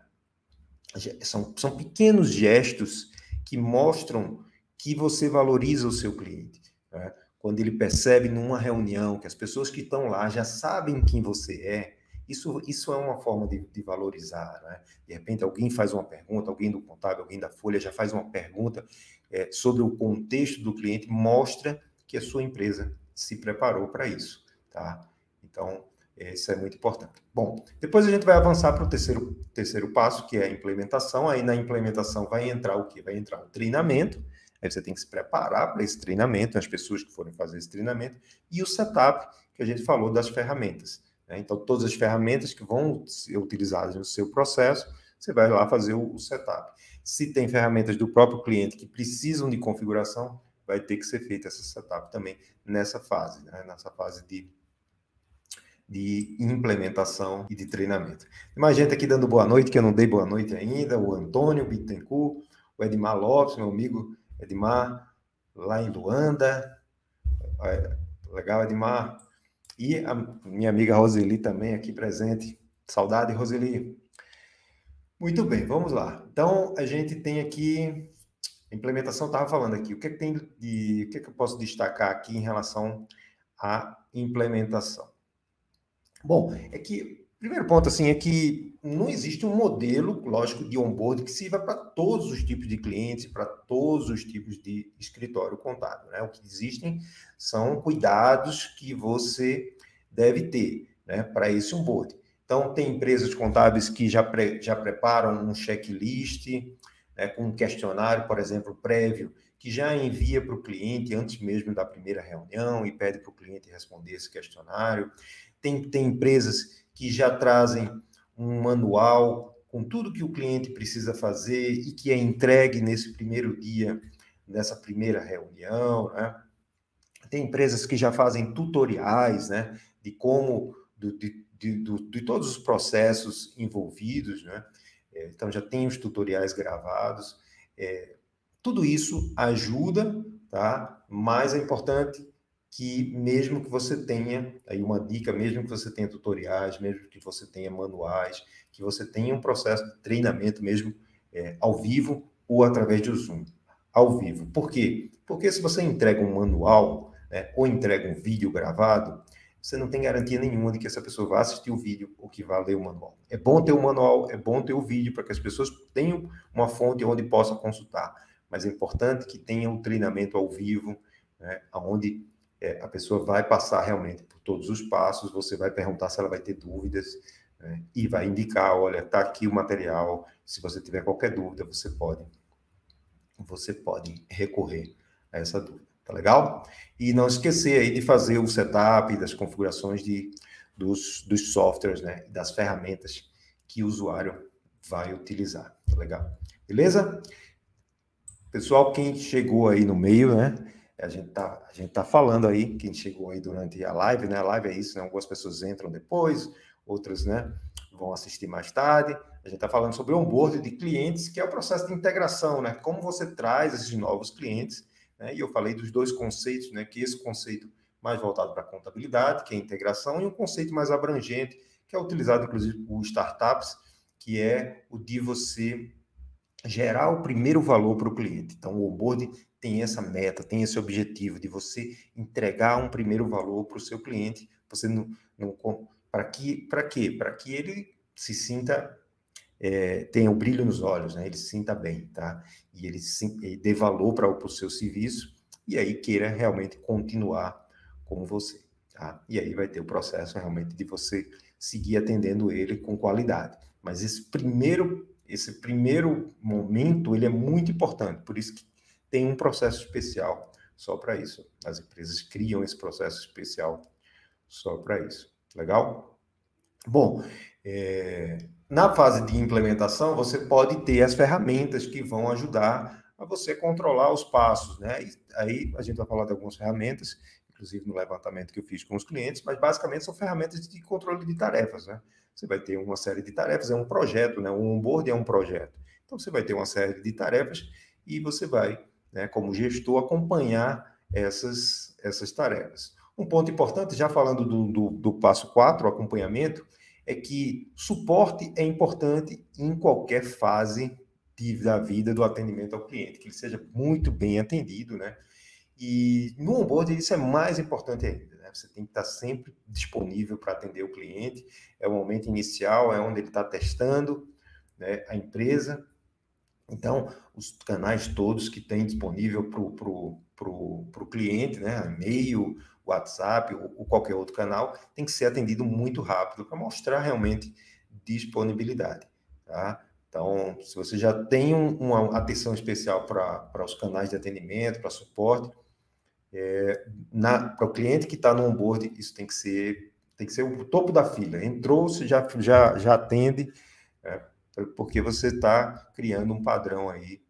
São, são pequenos gestos que mostram que você valoriza o seu cliente. Né? Quando ele percebe numa reunião que as pessoas que estão lá já sabem quem você é, isso, isso é uma forma de, de valorizar, né? De repente alguém faz uma pergunta, alguém do contábil, alguém da folha já faz uma pergunta é, sobre o contexto do cliente, mostra que a sua empresa se preparou para isso, tá? Então, isso é muito importante. Bom, depois a gente vai avançar para o terceiro, terceiro passo, que é a implementação. Aí na implementação vai entrar o que? Vai entrar o treinamento. Aí você tem que se preparar para esse treinamento, as pessoas que forem fazer esse treinamento, e o setup, que a gente falou das ferramentas. Né? Então, todas as ferramentas que vão ser utilizadas no seu processo, você vai lá fazer o, setup. Se tem ferramentas do próprio cliente que precisam de configuração, vai ter que ser feita essa setup também nessa fase, né? nessa fase de, de implementação e de treinamento. Tem mais gente aqui dando boa noite, que eu não dei boa noite ainda, o Antônio Bittencourt, o Edmar Lopes, meu amigo Edmar, lá em Luanda. Legal, Edmar. E a minha amiga Roseli também aqui presente. Saudade, Roseli. Muito bem, vamos lá. Então, a gente tem aqui a implementação, estava falando aqui, o que, é que tem de, o que, é que eu posso destacar aqui em relação à implementação? Bom, é que, primeiro ponto, assim, é que não existe um modelo, lógico, de onboard que sirva para todos os tipos de clientes, para todos os tipos de escritório contábil. Né? O que existem são cuidados que você deve ter né, para esse onboard. Então, tem empresas contábeis que já, pre, já preparam um checklist né, com um questionário, por exemplo, prévio, que já envia para o cliente antes mesmo da primeira reunião e pede para o cliente responder esse questionário. Tem, tem empresas que já trazem um manual com tudo que o cliente precisa fazer e que é entregue nesse primeiro dia, nessa primeira reunião, né? Tem empresas que já fazem tutoriais, né, de como, do, de, de, do, de todos os processos envolvidos, né? É, então já tem os tutoriais gravados. É, tudo isso ajuda, tá? Mas é importante que mesmo que você tenha aí uma dica, mesmo que você tenha tutoriais, mesmo que você tenha manuais, que você tenha um processo de treinamento mesmo é, ao vivo ou através do Zoom. Ao vivo. Por quê? Porque se você entrega um manual né, ou entrega um vídeo gravado, você não tem garantia nenhuma de que essa pessoa vai assistir o vídeo ou que vai ler o manual. É bom ter o manual, é bom ter o vídeo para que as pessoas tenham uma fonte onde possam consultar, mas é importante que tenha um treinamento ao vivo, né, onde é, a pessoa vai passar realmente por todos os passos, você vai perguntar se ela vai ter dúvidas né, e vai indicar, olha, está aqui o material, se você tiver qualquer dúvida, você pode, você pode recorrer a essa dúvida, tá legal? E não esquecer aí de fazer o setup das configurações de, dos, dos softwares, né, das ferramentas que o usuário vai utilizar, tá legal? Beleza? Pessoal, quem chegou aí no meio, né? A gente tá, a gente tá falando aí, quem chegou aí durante a live, né? A live é isso, né? Algumas pessoas entram depois, outras, né? Vão assistir mais tarde. A gente está falando sobre o onboard de clientes, que é o processo de integração, né? Como você traz esses novos clientes, né? E eu falei dos dois conceitos, né? Que esse conceito mais voltado para a contabilidade, que é a integração, e um conceito mais abrangente, que é utilizado inclusive por startups, que é o de você gerar o primeiro valor para o cliente. Então, o onboarding tem essa meta, tem esse objetivo de você entregar um primeiro valor para o seu cliente. Você não, não para que para quê? Para que ele se sinta é, tenha o um brilho nos olhos, né? Ele se sinta bem, tá? E ele, se, ele dê valor para o seu serviço e aí queira realmente continuar com você, tá? E aí vai ter o processo realmente de você seguir atendendo ele com qualidade. Mas esse primeiro esse primeiro momento ele é muito importante, por isso que tem um processo especial só para isso. As empresas criam esse processo especial só para isso. Legal? Bom, é, na fase de implementação, você pode ter as ferramentas que vão ajudar a você controlar os passos, né? E aí a gente vai falar de algumas ferramentas, inclusive no levantamento que eu fiz com os clientes, mas basicamente são ferramentas de controle de tarefas, né? Você vai ter uma série de tarefas, é um projeto, né? Um onboard é um projeto. Então você vai ter uma série de tarefas e você vai, né, como gestor, acompanhar essas, essas tarefas. Um ponto importante, já falando do, do, do passo 4, o acompanhamento, é que suporte é importante em qualquer fase de, da vida do atendimento ao cliente, que ele seja muito bem atendido, né? E no onboard isso é mais importante ainda. Né? Você tem que estar sempre disponível para atender o cliente. É o momento inicial, é onde ele está testando né, a empresa. Então, os canais todos que tem disponível para o pro, pro, pro cliente, né, e-mail, WhatsApp ou, ou qualquer outro canal, tem que ser atendido muito rápido para mostrar realmente disponibilidade. Tá? Então, se você já tem um, uma atenção especial para os canais de atendimento, para suporte, é, para o cliente que está no onboard, isso tem que ser tem que ser o topo da fila. Entrou, você já, já, já atende, é, porque você está criando um padrão aí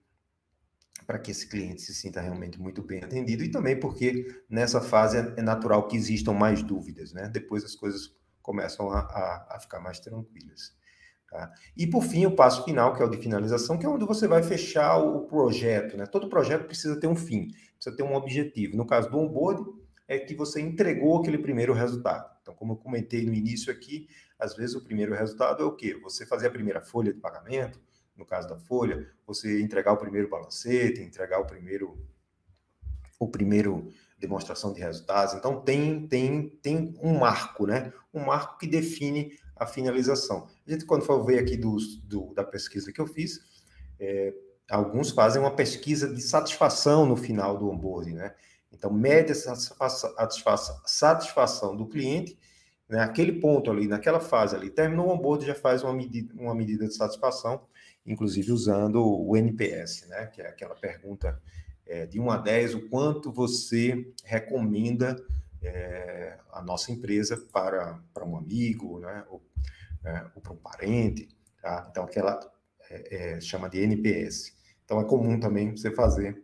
para que esse cliente se sinta realmente muito bem atendido e também porque nessa fase é, é natural que existam mais dúvidas, né? Depois as coisas começam a, a, a ficar mais tranquilas. Tá? E por fim, o passo final, que é o de finalização, que é onde você vai fechar o projeto. Né? Todo projeto precisa ter um fim, precisa ter um objetivo. No caso do onboard, é que você entregou aquele primeiro resultado. Então, como eu comentei no início aqui, às vezes o primeiro resultado é o quê? Você fazer a primeira folha de pagamento, no caso da folha, você entregar o primeiro balancete, entregar o primeiro o primeiro demonstração de resultados. Então tem tem tem um marco, né? Um marco que define a finalização. A gente, quando for ver aqui do, da pesquisa que eu fiz, é, alguns fazem uma pesquisa de satisfação no final do onboarding, né? Então, média satisfação, satisfação do cliente, né? aquele ponto ali, naquela fase ali, terminou o onboarding, já faz uma medida, uma medida de satisfação, inclusive usando o NPS, né? Que é aquela pergunta é, de 1 a 10, o quanto você recomenda é, a nossa empresa para, para um amigo, né, ou, é, ou para um parente, tá? Então, aquela é, é chama de NPS. Então, é comum também você fazer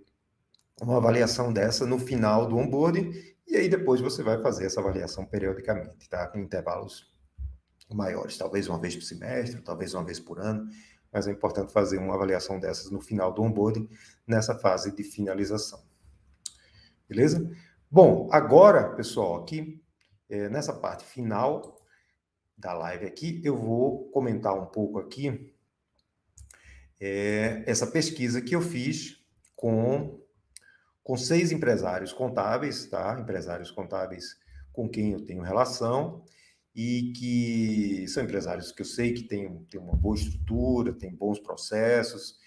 uma avaliação dessa no final do onboarding, e aí depois você vai fazer essa avaliação periodicamente, tá? Com intervalos maiores, talvez uma vez por semestre, talvez uma vez por ano, mas é importante fazer uma avaliação dessas no final do onboarding, nessa fase de finalização. Beleza? Bom, agora, pessoal, aqui, é, nessa parte final da live aqui, eu vou comentar um pouco aqui é, essa pesquisa que eu fiz com, com seis empresários contábeis, tá? Empresários contábeis com quem eu tenho relação e que são empresários que eu sei que têm, têm uma boa estrutura, têm bons processos,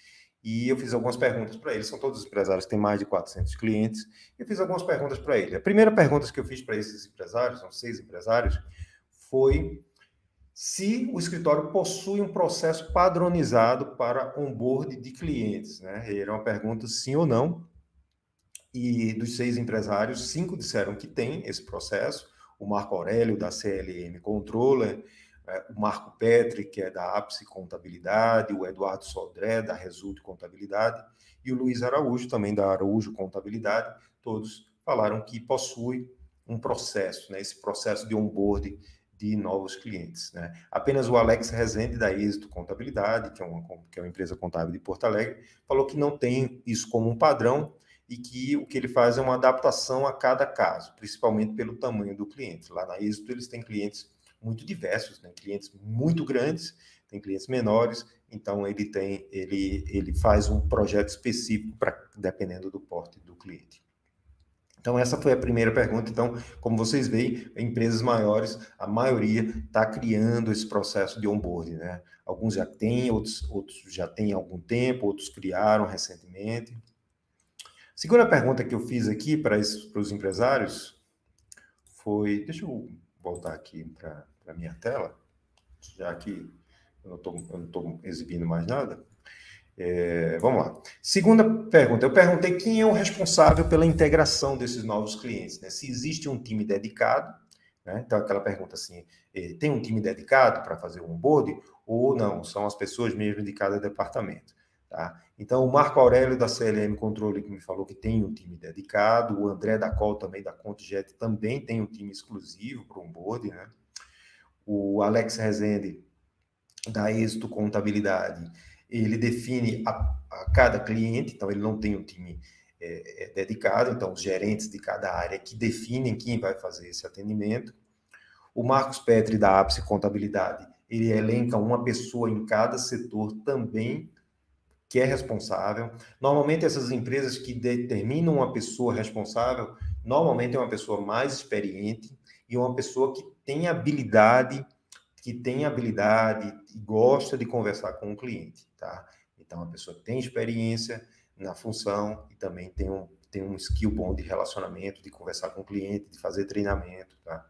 e eu fiz algumas perguntas para eles. São todos empresários que têm mais de 400 clientes. Eu fiz algumas perguntas para ele. A primeira pergunta que eu fiz para esses empresários, são seis empresários, foi se o escritório possui um processo padronizado para onboard de clientes. Né? era uma pergunta sim ou não. E dos seis empresários, cinco disseram que tem esse processo. O Marco Aurélio, da CLM Controller, é, o Marco Petri, que é da Ápice Contabilidade, o Eduardo Sodré, da Resulte Contabilidade, e o Luiz Araújo, também da Araújo Contabilidade, todos falaram que possui um processo, né, esse processo de onboarding de novos clientes. Né? Apenas o Alex Rezende, da Êxito Contabilidade, que é, uma, que é uma empresa contábil de Porto Alegre, falou que não tem isso como um padrão e que o que ele faz é uma adaptação a cada caso, principalmente pelo tamanho do cliente. Lá na Êxito, eles têm clientes muito diversos, né? clientes muito grandes, tem clientes menores, então ele tem, ele, ele faz um projeto específico para dependendo do porte do cliente. Então, essa foi a primeira pergunta. Então, como vocês veem, empresas maiores, a maioria está criando esse processo de onboarding, né? Alguns já têm, outros, outros já têm há algum tempo, outros criaram recentemente. Segunda pergunta que eu fiz aqui para, para os empresários foi. Deixa eu voltar aqui para a minha tela, já que eu não estou exibindo mais nada. É, vamos lá. Segunda pergunta. Eu perguntei quem é o responsável pela integração desses novos clientes. Né? Se existe um time dedicado, né? então aquela pergunta assim, é, tem um time dedicado para fazer o onboarding ou não? São as pessoas mesmo de cada departamento. Tá? Então, o Marco Aurélio da CLM Controle que me falou que tem um time dedicado, o André da Col também da ContiJet também tem um time exclusivo para o onboarding, né? O Alex Rezende da Êxito Contabilidade ele define a, a cada cliente, então ele não tem um time é, é, dedicado, então os gerentes de cada área que definem quem vai fazer esse atendimento. O Marcos Petri da Ápice Contabilidade, ele elenca uma pessoa em cada setor também que é responsável. Normalmente essas empresas que determinam uma pessoa responsável, normalmente é uma pessoa mais experiente e uma pessoa que tem habilidade que tem habilidade e gosta de conversar com o cliente, tá? Então, a pessoa tem experiência na função e também tem um, tem um skill bom de relacionamento, de conversar com o cliente, de fazer treinamento, tá?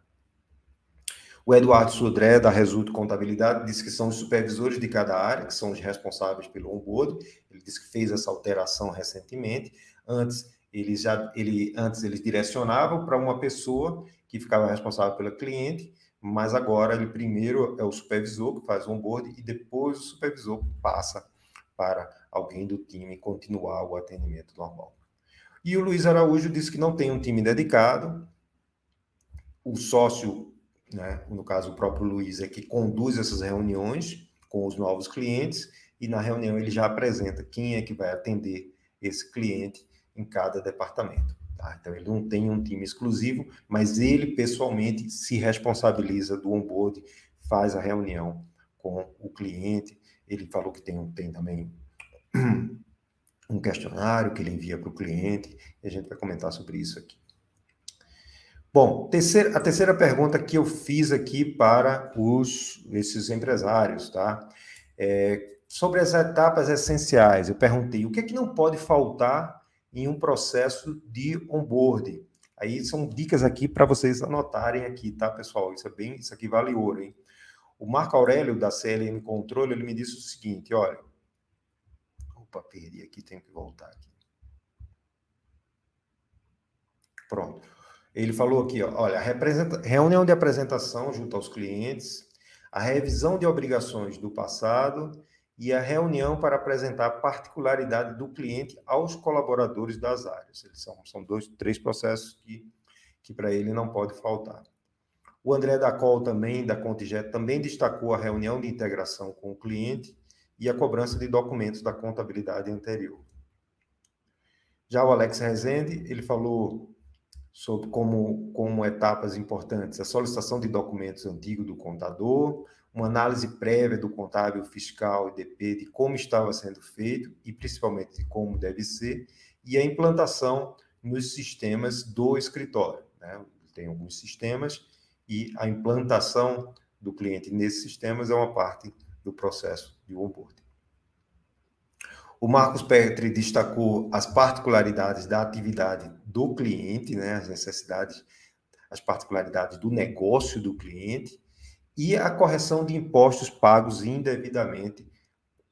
O Eduardo Sudré, da Resulto Contabilidade, disse que são os supervisores de cada área, que são os responsáveis pelo onboard. Ele disse que fez essa alteração recentemente. Antes, eles já, ele, antes eles direcionavam para uma pessoa que ficava responsável pelo cliente, mas agora ele primeiro é o supervisor que faz o onboard e depois o supervisor passa para alguém do time continuar o atendimento normal. E o Luiz Araújo disse que não tem um time dedicado, o sócio, né, no caso o próprio Luiz, é que conduz essas reuniões com os novos clientes e na reunião ele já apresenta quem é que vai atender esse cliente em cada departamento. Tá? Então, ele não tem um time exclusivo, mas ele pessoalmente se responsabiliza do onboard, faz a reunião com o cliente. Ele falou que tem, tem também um questionário que ele envia para o cliente, e a gente vai comentar sobre isso aqui. Bom, terceira, a terceira pergunta que eu fiz aqui para os, esses empresários, tá? É, sobre as etapas essenciais, eu perguntei o que é que não pode faltar em um processo de onboarding. Aí são dicas aqui para vocês anotarem aqui, tá, pessoal? Isso é bem, isso aqui vale ouro, hein? O Marco Aurélio da CLM Controle, ele me disse o seguinte, olha. Opa, perdi aqui, tenho que voltar aqui. Pronto. Ele falou aqui, ó, olha, reunião de apresentação junto aos clientes, a revisão de obrigações do passado e a reunião para apresentar a particularidade do cliente aos colaboradores das áreas. Eles são, são dois, três processos que, que para ele não pode faltar. O André da Col também, da Contijet, também destacou a reunião de integração com o cliente e a cobrança de documentos da contabilidade anterior. Já o Alex Rezende, ele falou sobre como, como etapas importantes a solicitação de documentos antigos do contador, uma análise prévia do contábil fiscal e DP de como estava sendo feito e principalmente de como deve ser, e a implantação nos sistemas do escritório. Né? Tem alguns sistemas e a implantação do cliente nesses sistemas é uma parte do processo de onboarding. O Marcos Petri destacou as particularidades da atividade do cliente, né, as necessidades, as particularidades do negócio do cliente, e a correção de impostos pagos indevidamente,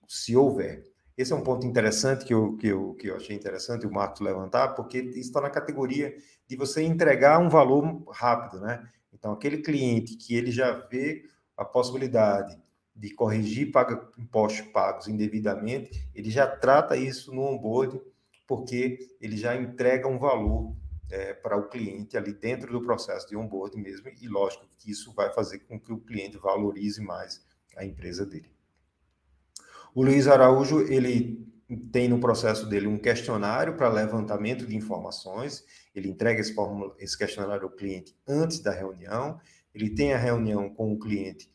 se houver. Esse é um ponto interessante que eu, que eu, que eu achei interessante o Marcos levantar, porque isso está na categoria de você entregar um valor rápido, né? Então, aquele cliente que ele já vê a possibilidade de corrigir paga, impostos pagos indevidamente, ele já trata isso no onboard, porque ele já entrega um valor é, para o cliente ali dentro do processo de onboard mesmo, e lógico que isso vai fazer com que o cliente valorize mais a empresa dele. O Luiz Araújo, ele tem no processo dele um questionário para levantamento de informações, ele entrega esse, esse questionário ao cliente antes da reunião, ele tem a reunião com o cliente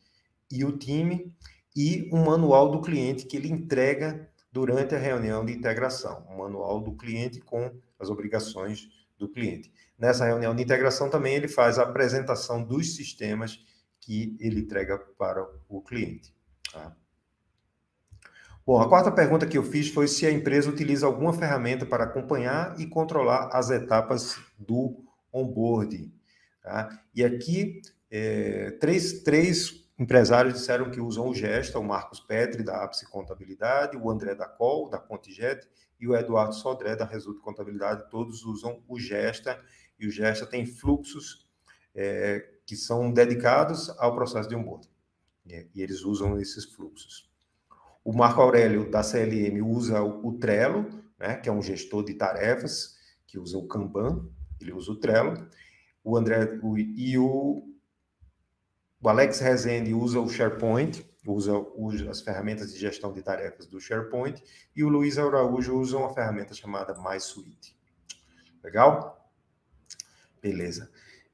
e o time, e um manual do cliente que ele entrega durante a reunião de integração, um manual do cliente com as obrigações do cliente. Nessa reunião de integração também ele faz a apresentação dos sistemas que ele entrega para o cliente. Tá? Bom, a quarta pergunta que eu fiz foi se a empresa utiliza alguma ferramenta para acompanhar e controlar as etapas do onboarding. Tá? E aqui, é, três, três empresários disseram que usam o Gesta, o Marcos Petri, da Apse Contabilidade, o André da Col, da Contijet, e o Eduardo Sodré, da Resulta Contabilidade, todos usam o Gesta, e o Gesta tem fluxos é, que são dedicados ao processo de onboarding, e, e eles usam esses fluxos. O Marco Aurélio, da CLM, usa o, o Trello, né, que é um gestor de tarefas, que usa o Kanban, ele usa o Trello, o André o, e o o Alex Rezende usa o SharePoint, usa, usa, as ferramentas de gestão de tarefas do SharePoint, e o Luiz Araújo usa uma ferramenta chamada MySuite. Legal? Beleza.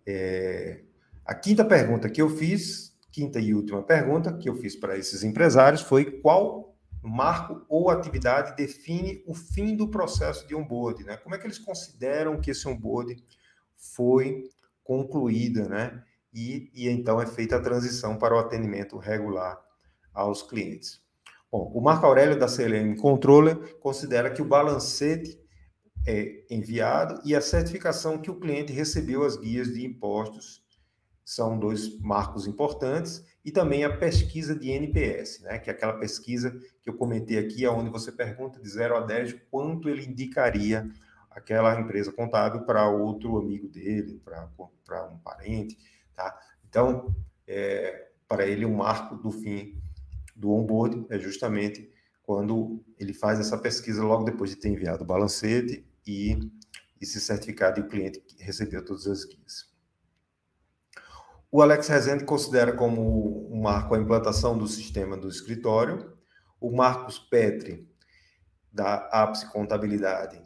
É, a quinta pergunta que eu fiz, quinta e última pergunta que eu fiz para esses empresários foi qual marco ou atividade define o fim do processo de onboarding, né? Como é que eles consideram que esse onboarding foi concluída, né? e, e então é feita a transição para o atendimento regular aos clientes. Bom, o Marco Aurélio da CLM Controller considera que o balancete é enviado e a certificação que o cliente recebeu as guias de impostos são dois marcos importantes e também a pesquisa de NPS, né, que é aquela pesquisa que eu comentei aqui, onde você pergunta de 0 a 10 quanto ele indicaria aquela empresa contábil para outro amigo dele, para um parente, Tá? Então, é, para ele, o marco do fim do onboard é justamente quando ele faz essa pesquisa logo depois de ter enviado o balancete e, e se certificar de o cliente recebeu todas as guias. O Alex Rezende considera como um marco a implantação do sistema do escritório. O Marcos Petri, da Apse Contabilidade,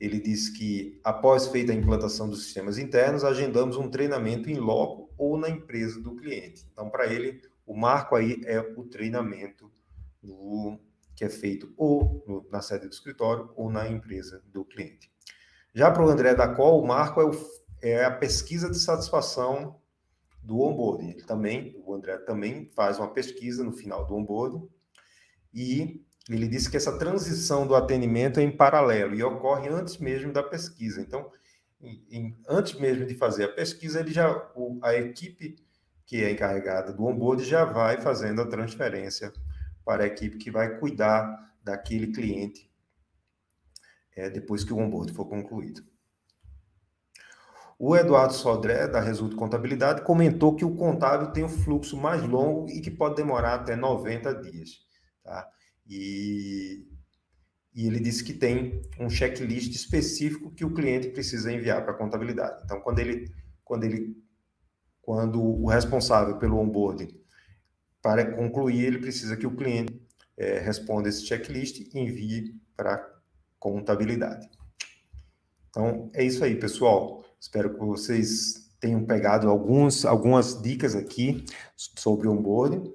ele diz que, após feita a implantação dos sistemas internos, agendamos um treinamento em loco ou na empresa do cliente. Então, para ele, o marco aí é o treinamento do, que é feito ou no, na sede do escritório ou na empresa do cliente. Já para o André da Col, o marco é, o, é a pesquisa de satisfação do onboarding. Ele também, o André também faz uma pesquisa no final do onboarding e ele disse que essa transição do atendimento é em paralelo e ocorre antes mesmo da pesquisa. Então, em, em, antes mesmo de fazer a pesquisa, ele já, o, a equipe que é encarregada do onboard já vai fazendo a transferência para a equipe que vai cuidar daquele cliente é, depois que o onboard for concluído. O Eduardo Sodré, da Resulta Contabilidade, comentou que o contábil tem um fluxo mais longo e que pode demorar até 90 dias. Tá? E, e ele disse que tem um checklist específico que o cliente precisa enviar para a contabilidade. Então, quando ele, quando ele, quando o responsável pelo onboarding para concluir, ele precisa que o cliente é, responda esse checklist e envie para contabilidade. Então, é isso aí, pessoal. Espero que vocês tenham pegado alguns, algumas dicas aqui sobre onboarding.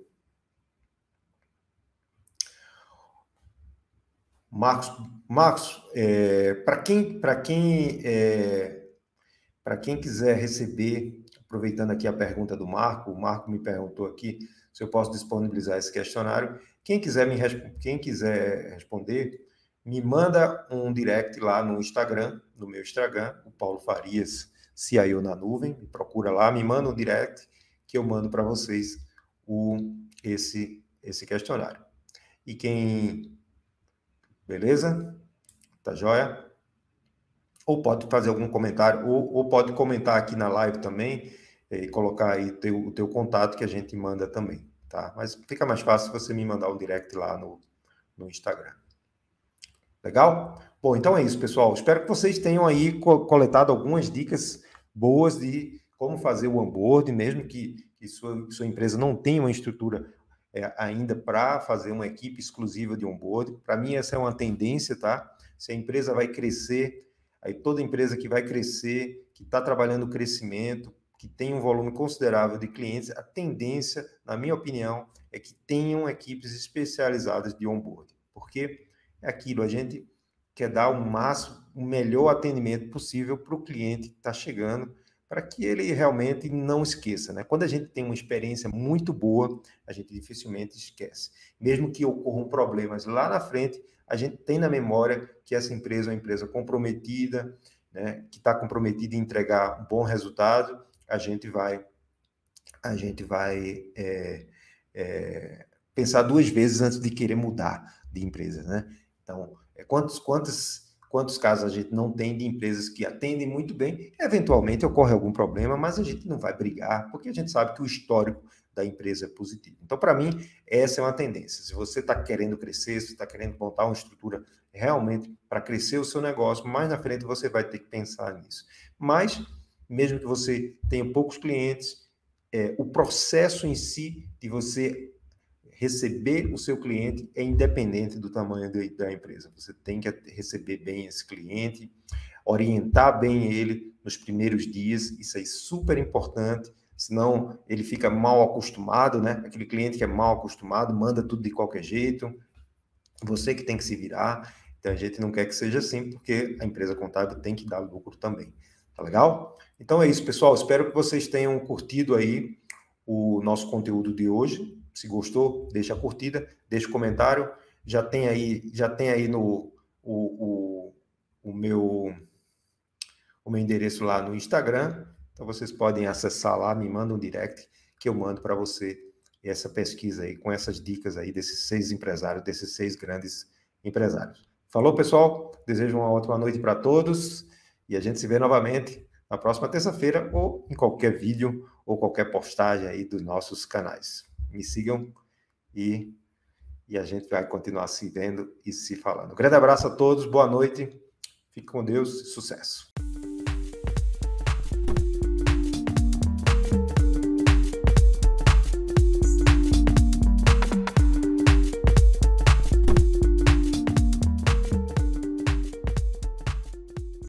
Marcos, Marcos é, para quem, quem, é, quem quiser receber, aproveitando aqui a pergunta do Marco, o Marco me perguntou aqui se eu posso disponibilizar esse questionário. Quem quiser me quem quiser responder, me manda um direct lá no Instagram, no meu Instagram, o Paulo Farias, CIO na nuvem, me procura lá, me manda um direct que eu mando para vocês o esse esse questionário. E quem Beleza? Tá joia? Ou pode fazer algum comentário, ou, ou pode comentar aqui na live também e colocar aí teu, o teu contato que a gente manda também, tá? Mas fica mais fácil você me mandar o direct lá no, no Instagram. Legal? Bom, então é isso, pessoal. Espero que vocês tenham aí coletado algumas dicas boas de como fazer o onboard, mesmo que, que sua, sua empresa não tenha uma estrutura é, ainda para fazer uma equipe exclusiva de onboard. Para mim, essa é uma tendência, tá? Se a empresa vai crescer, aí toda empresa que vai crescer, que está trabalhando o crescimento, que tem um volume considerável de clientes, a tendência, na minha opinião, é que tenham equipes especializadas de onboard. Porque é aquilo, a gente quer dar o máximo, o melhor atendimento possível para o cliente que está chegando, para que ele realmente não esqueça. Né? Quando a gente tem uma experiência muito boa, a gente dificilmente esquece. Mesmo que ocorram problemas lá na frente, a gente tem na memória que essa empresa é uma empresa comprometida, né, que está comprometida em entregar um bom resultado, a gente vai, a gente vai é, é, pensar duas vezes antes de querer mudar de empresa. Né? Então, é, quantos, quantos, quantos casos a gente não tem de empresas que atendem muito bem? Eventualmente ocorre algum problema, mas a gente não vai brigar, porque a gente sabe que o histórico da empresa é positivo. Então, para mim, essa é uma tendência. Se você está querendo crescer, se está querendo montar uma estrutura realmente para crescer o seu negócio, mais na frente você vai ter que pensar nisso. Mas, mesmo que você tenha poucos clientes, é, o processo em si de você receber o seu cliente é independente do tamanho de, da empresa. Você tem que receber bem esse cliente, orientar bem ele nos primeiros dias, isso é super importante, senão ele fica mal acostumado, né? Aquele cliente que é mal acostumado, manda tudo de qualquer jeito, você que tem que se virar. Então a gente não quer que seja assim, porque a empresa contábil tem que dar lucro também. Tá legal? Então é isso, pessoal. Espero que vocês tenham curtido aí o nosso conteúdo de hoje. Se gostou, deixa a curtida, deixa o comentário. Já tem aí, já tem aí no o, o, o meu o meu endereço lá no Instagram. Então vocês podem acessar lá, me manda um direct que eu mando para você essa pesquisa aí com essas dicas aí desses seis empresários, desses seis grandes empresários. Falou, pessoal? Desejo uma ótima noite para todos e a gente se vê novamente na próxima terça-feira ou em qualquer vídeo ou qualquer postagem aí dos nossos canais me sigam e, e a gente vai continuar se vendo e se falando. Um grande abraço a todos, boa noite, fique com Deus, sucesso.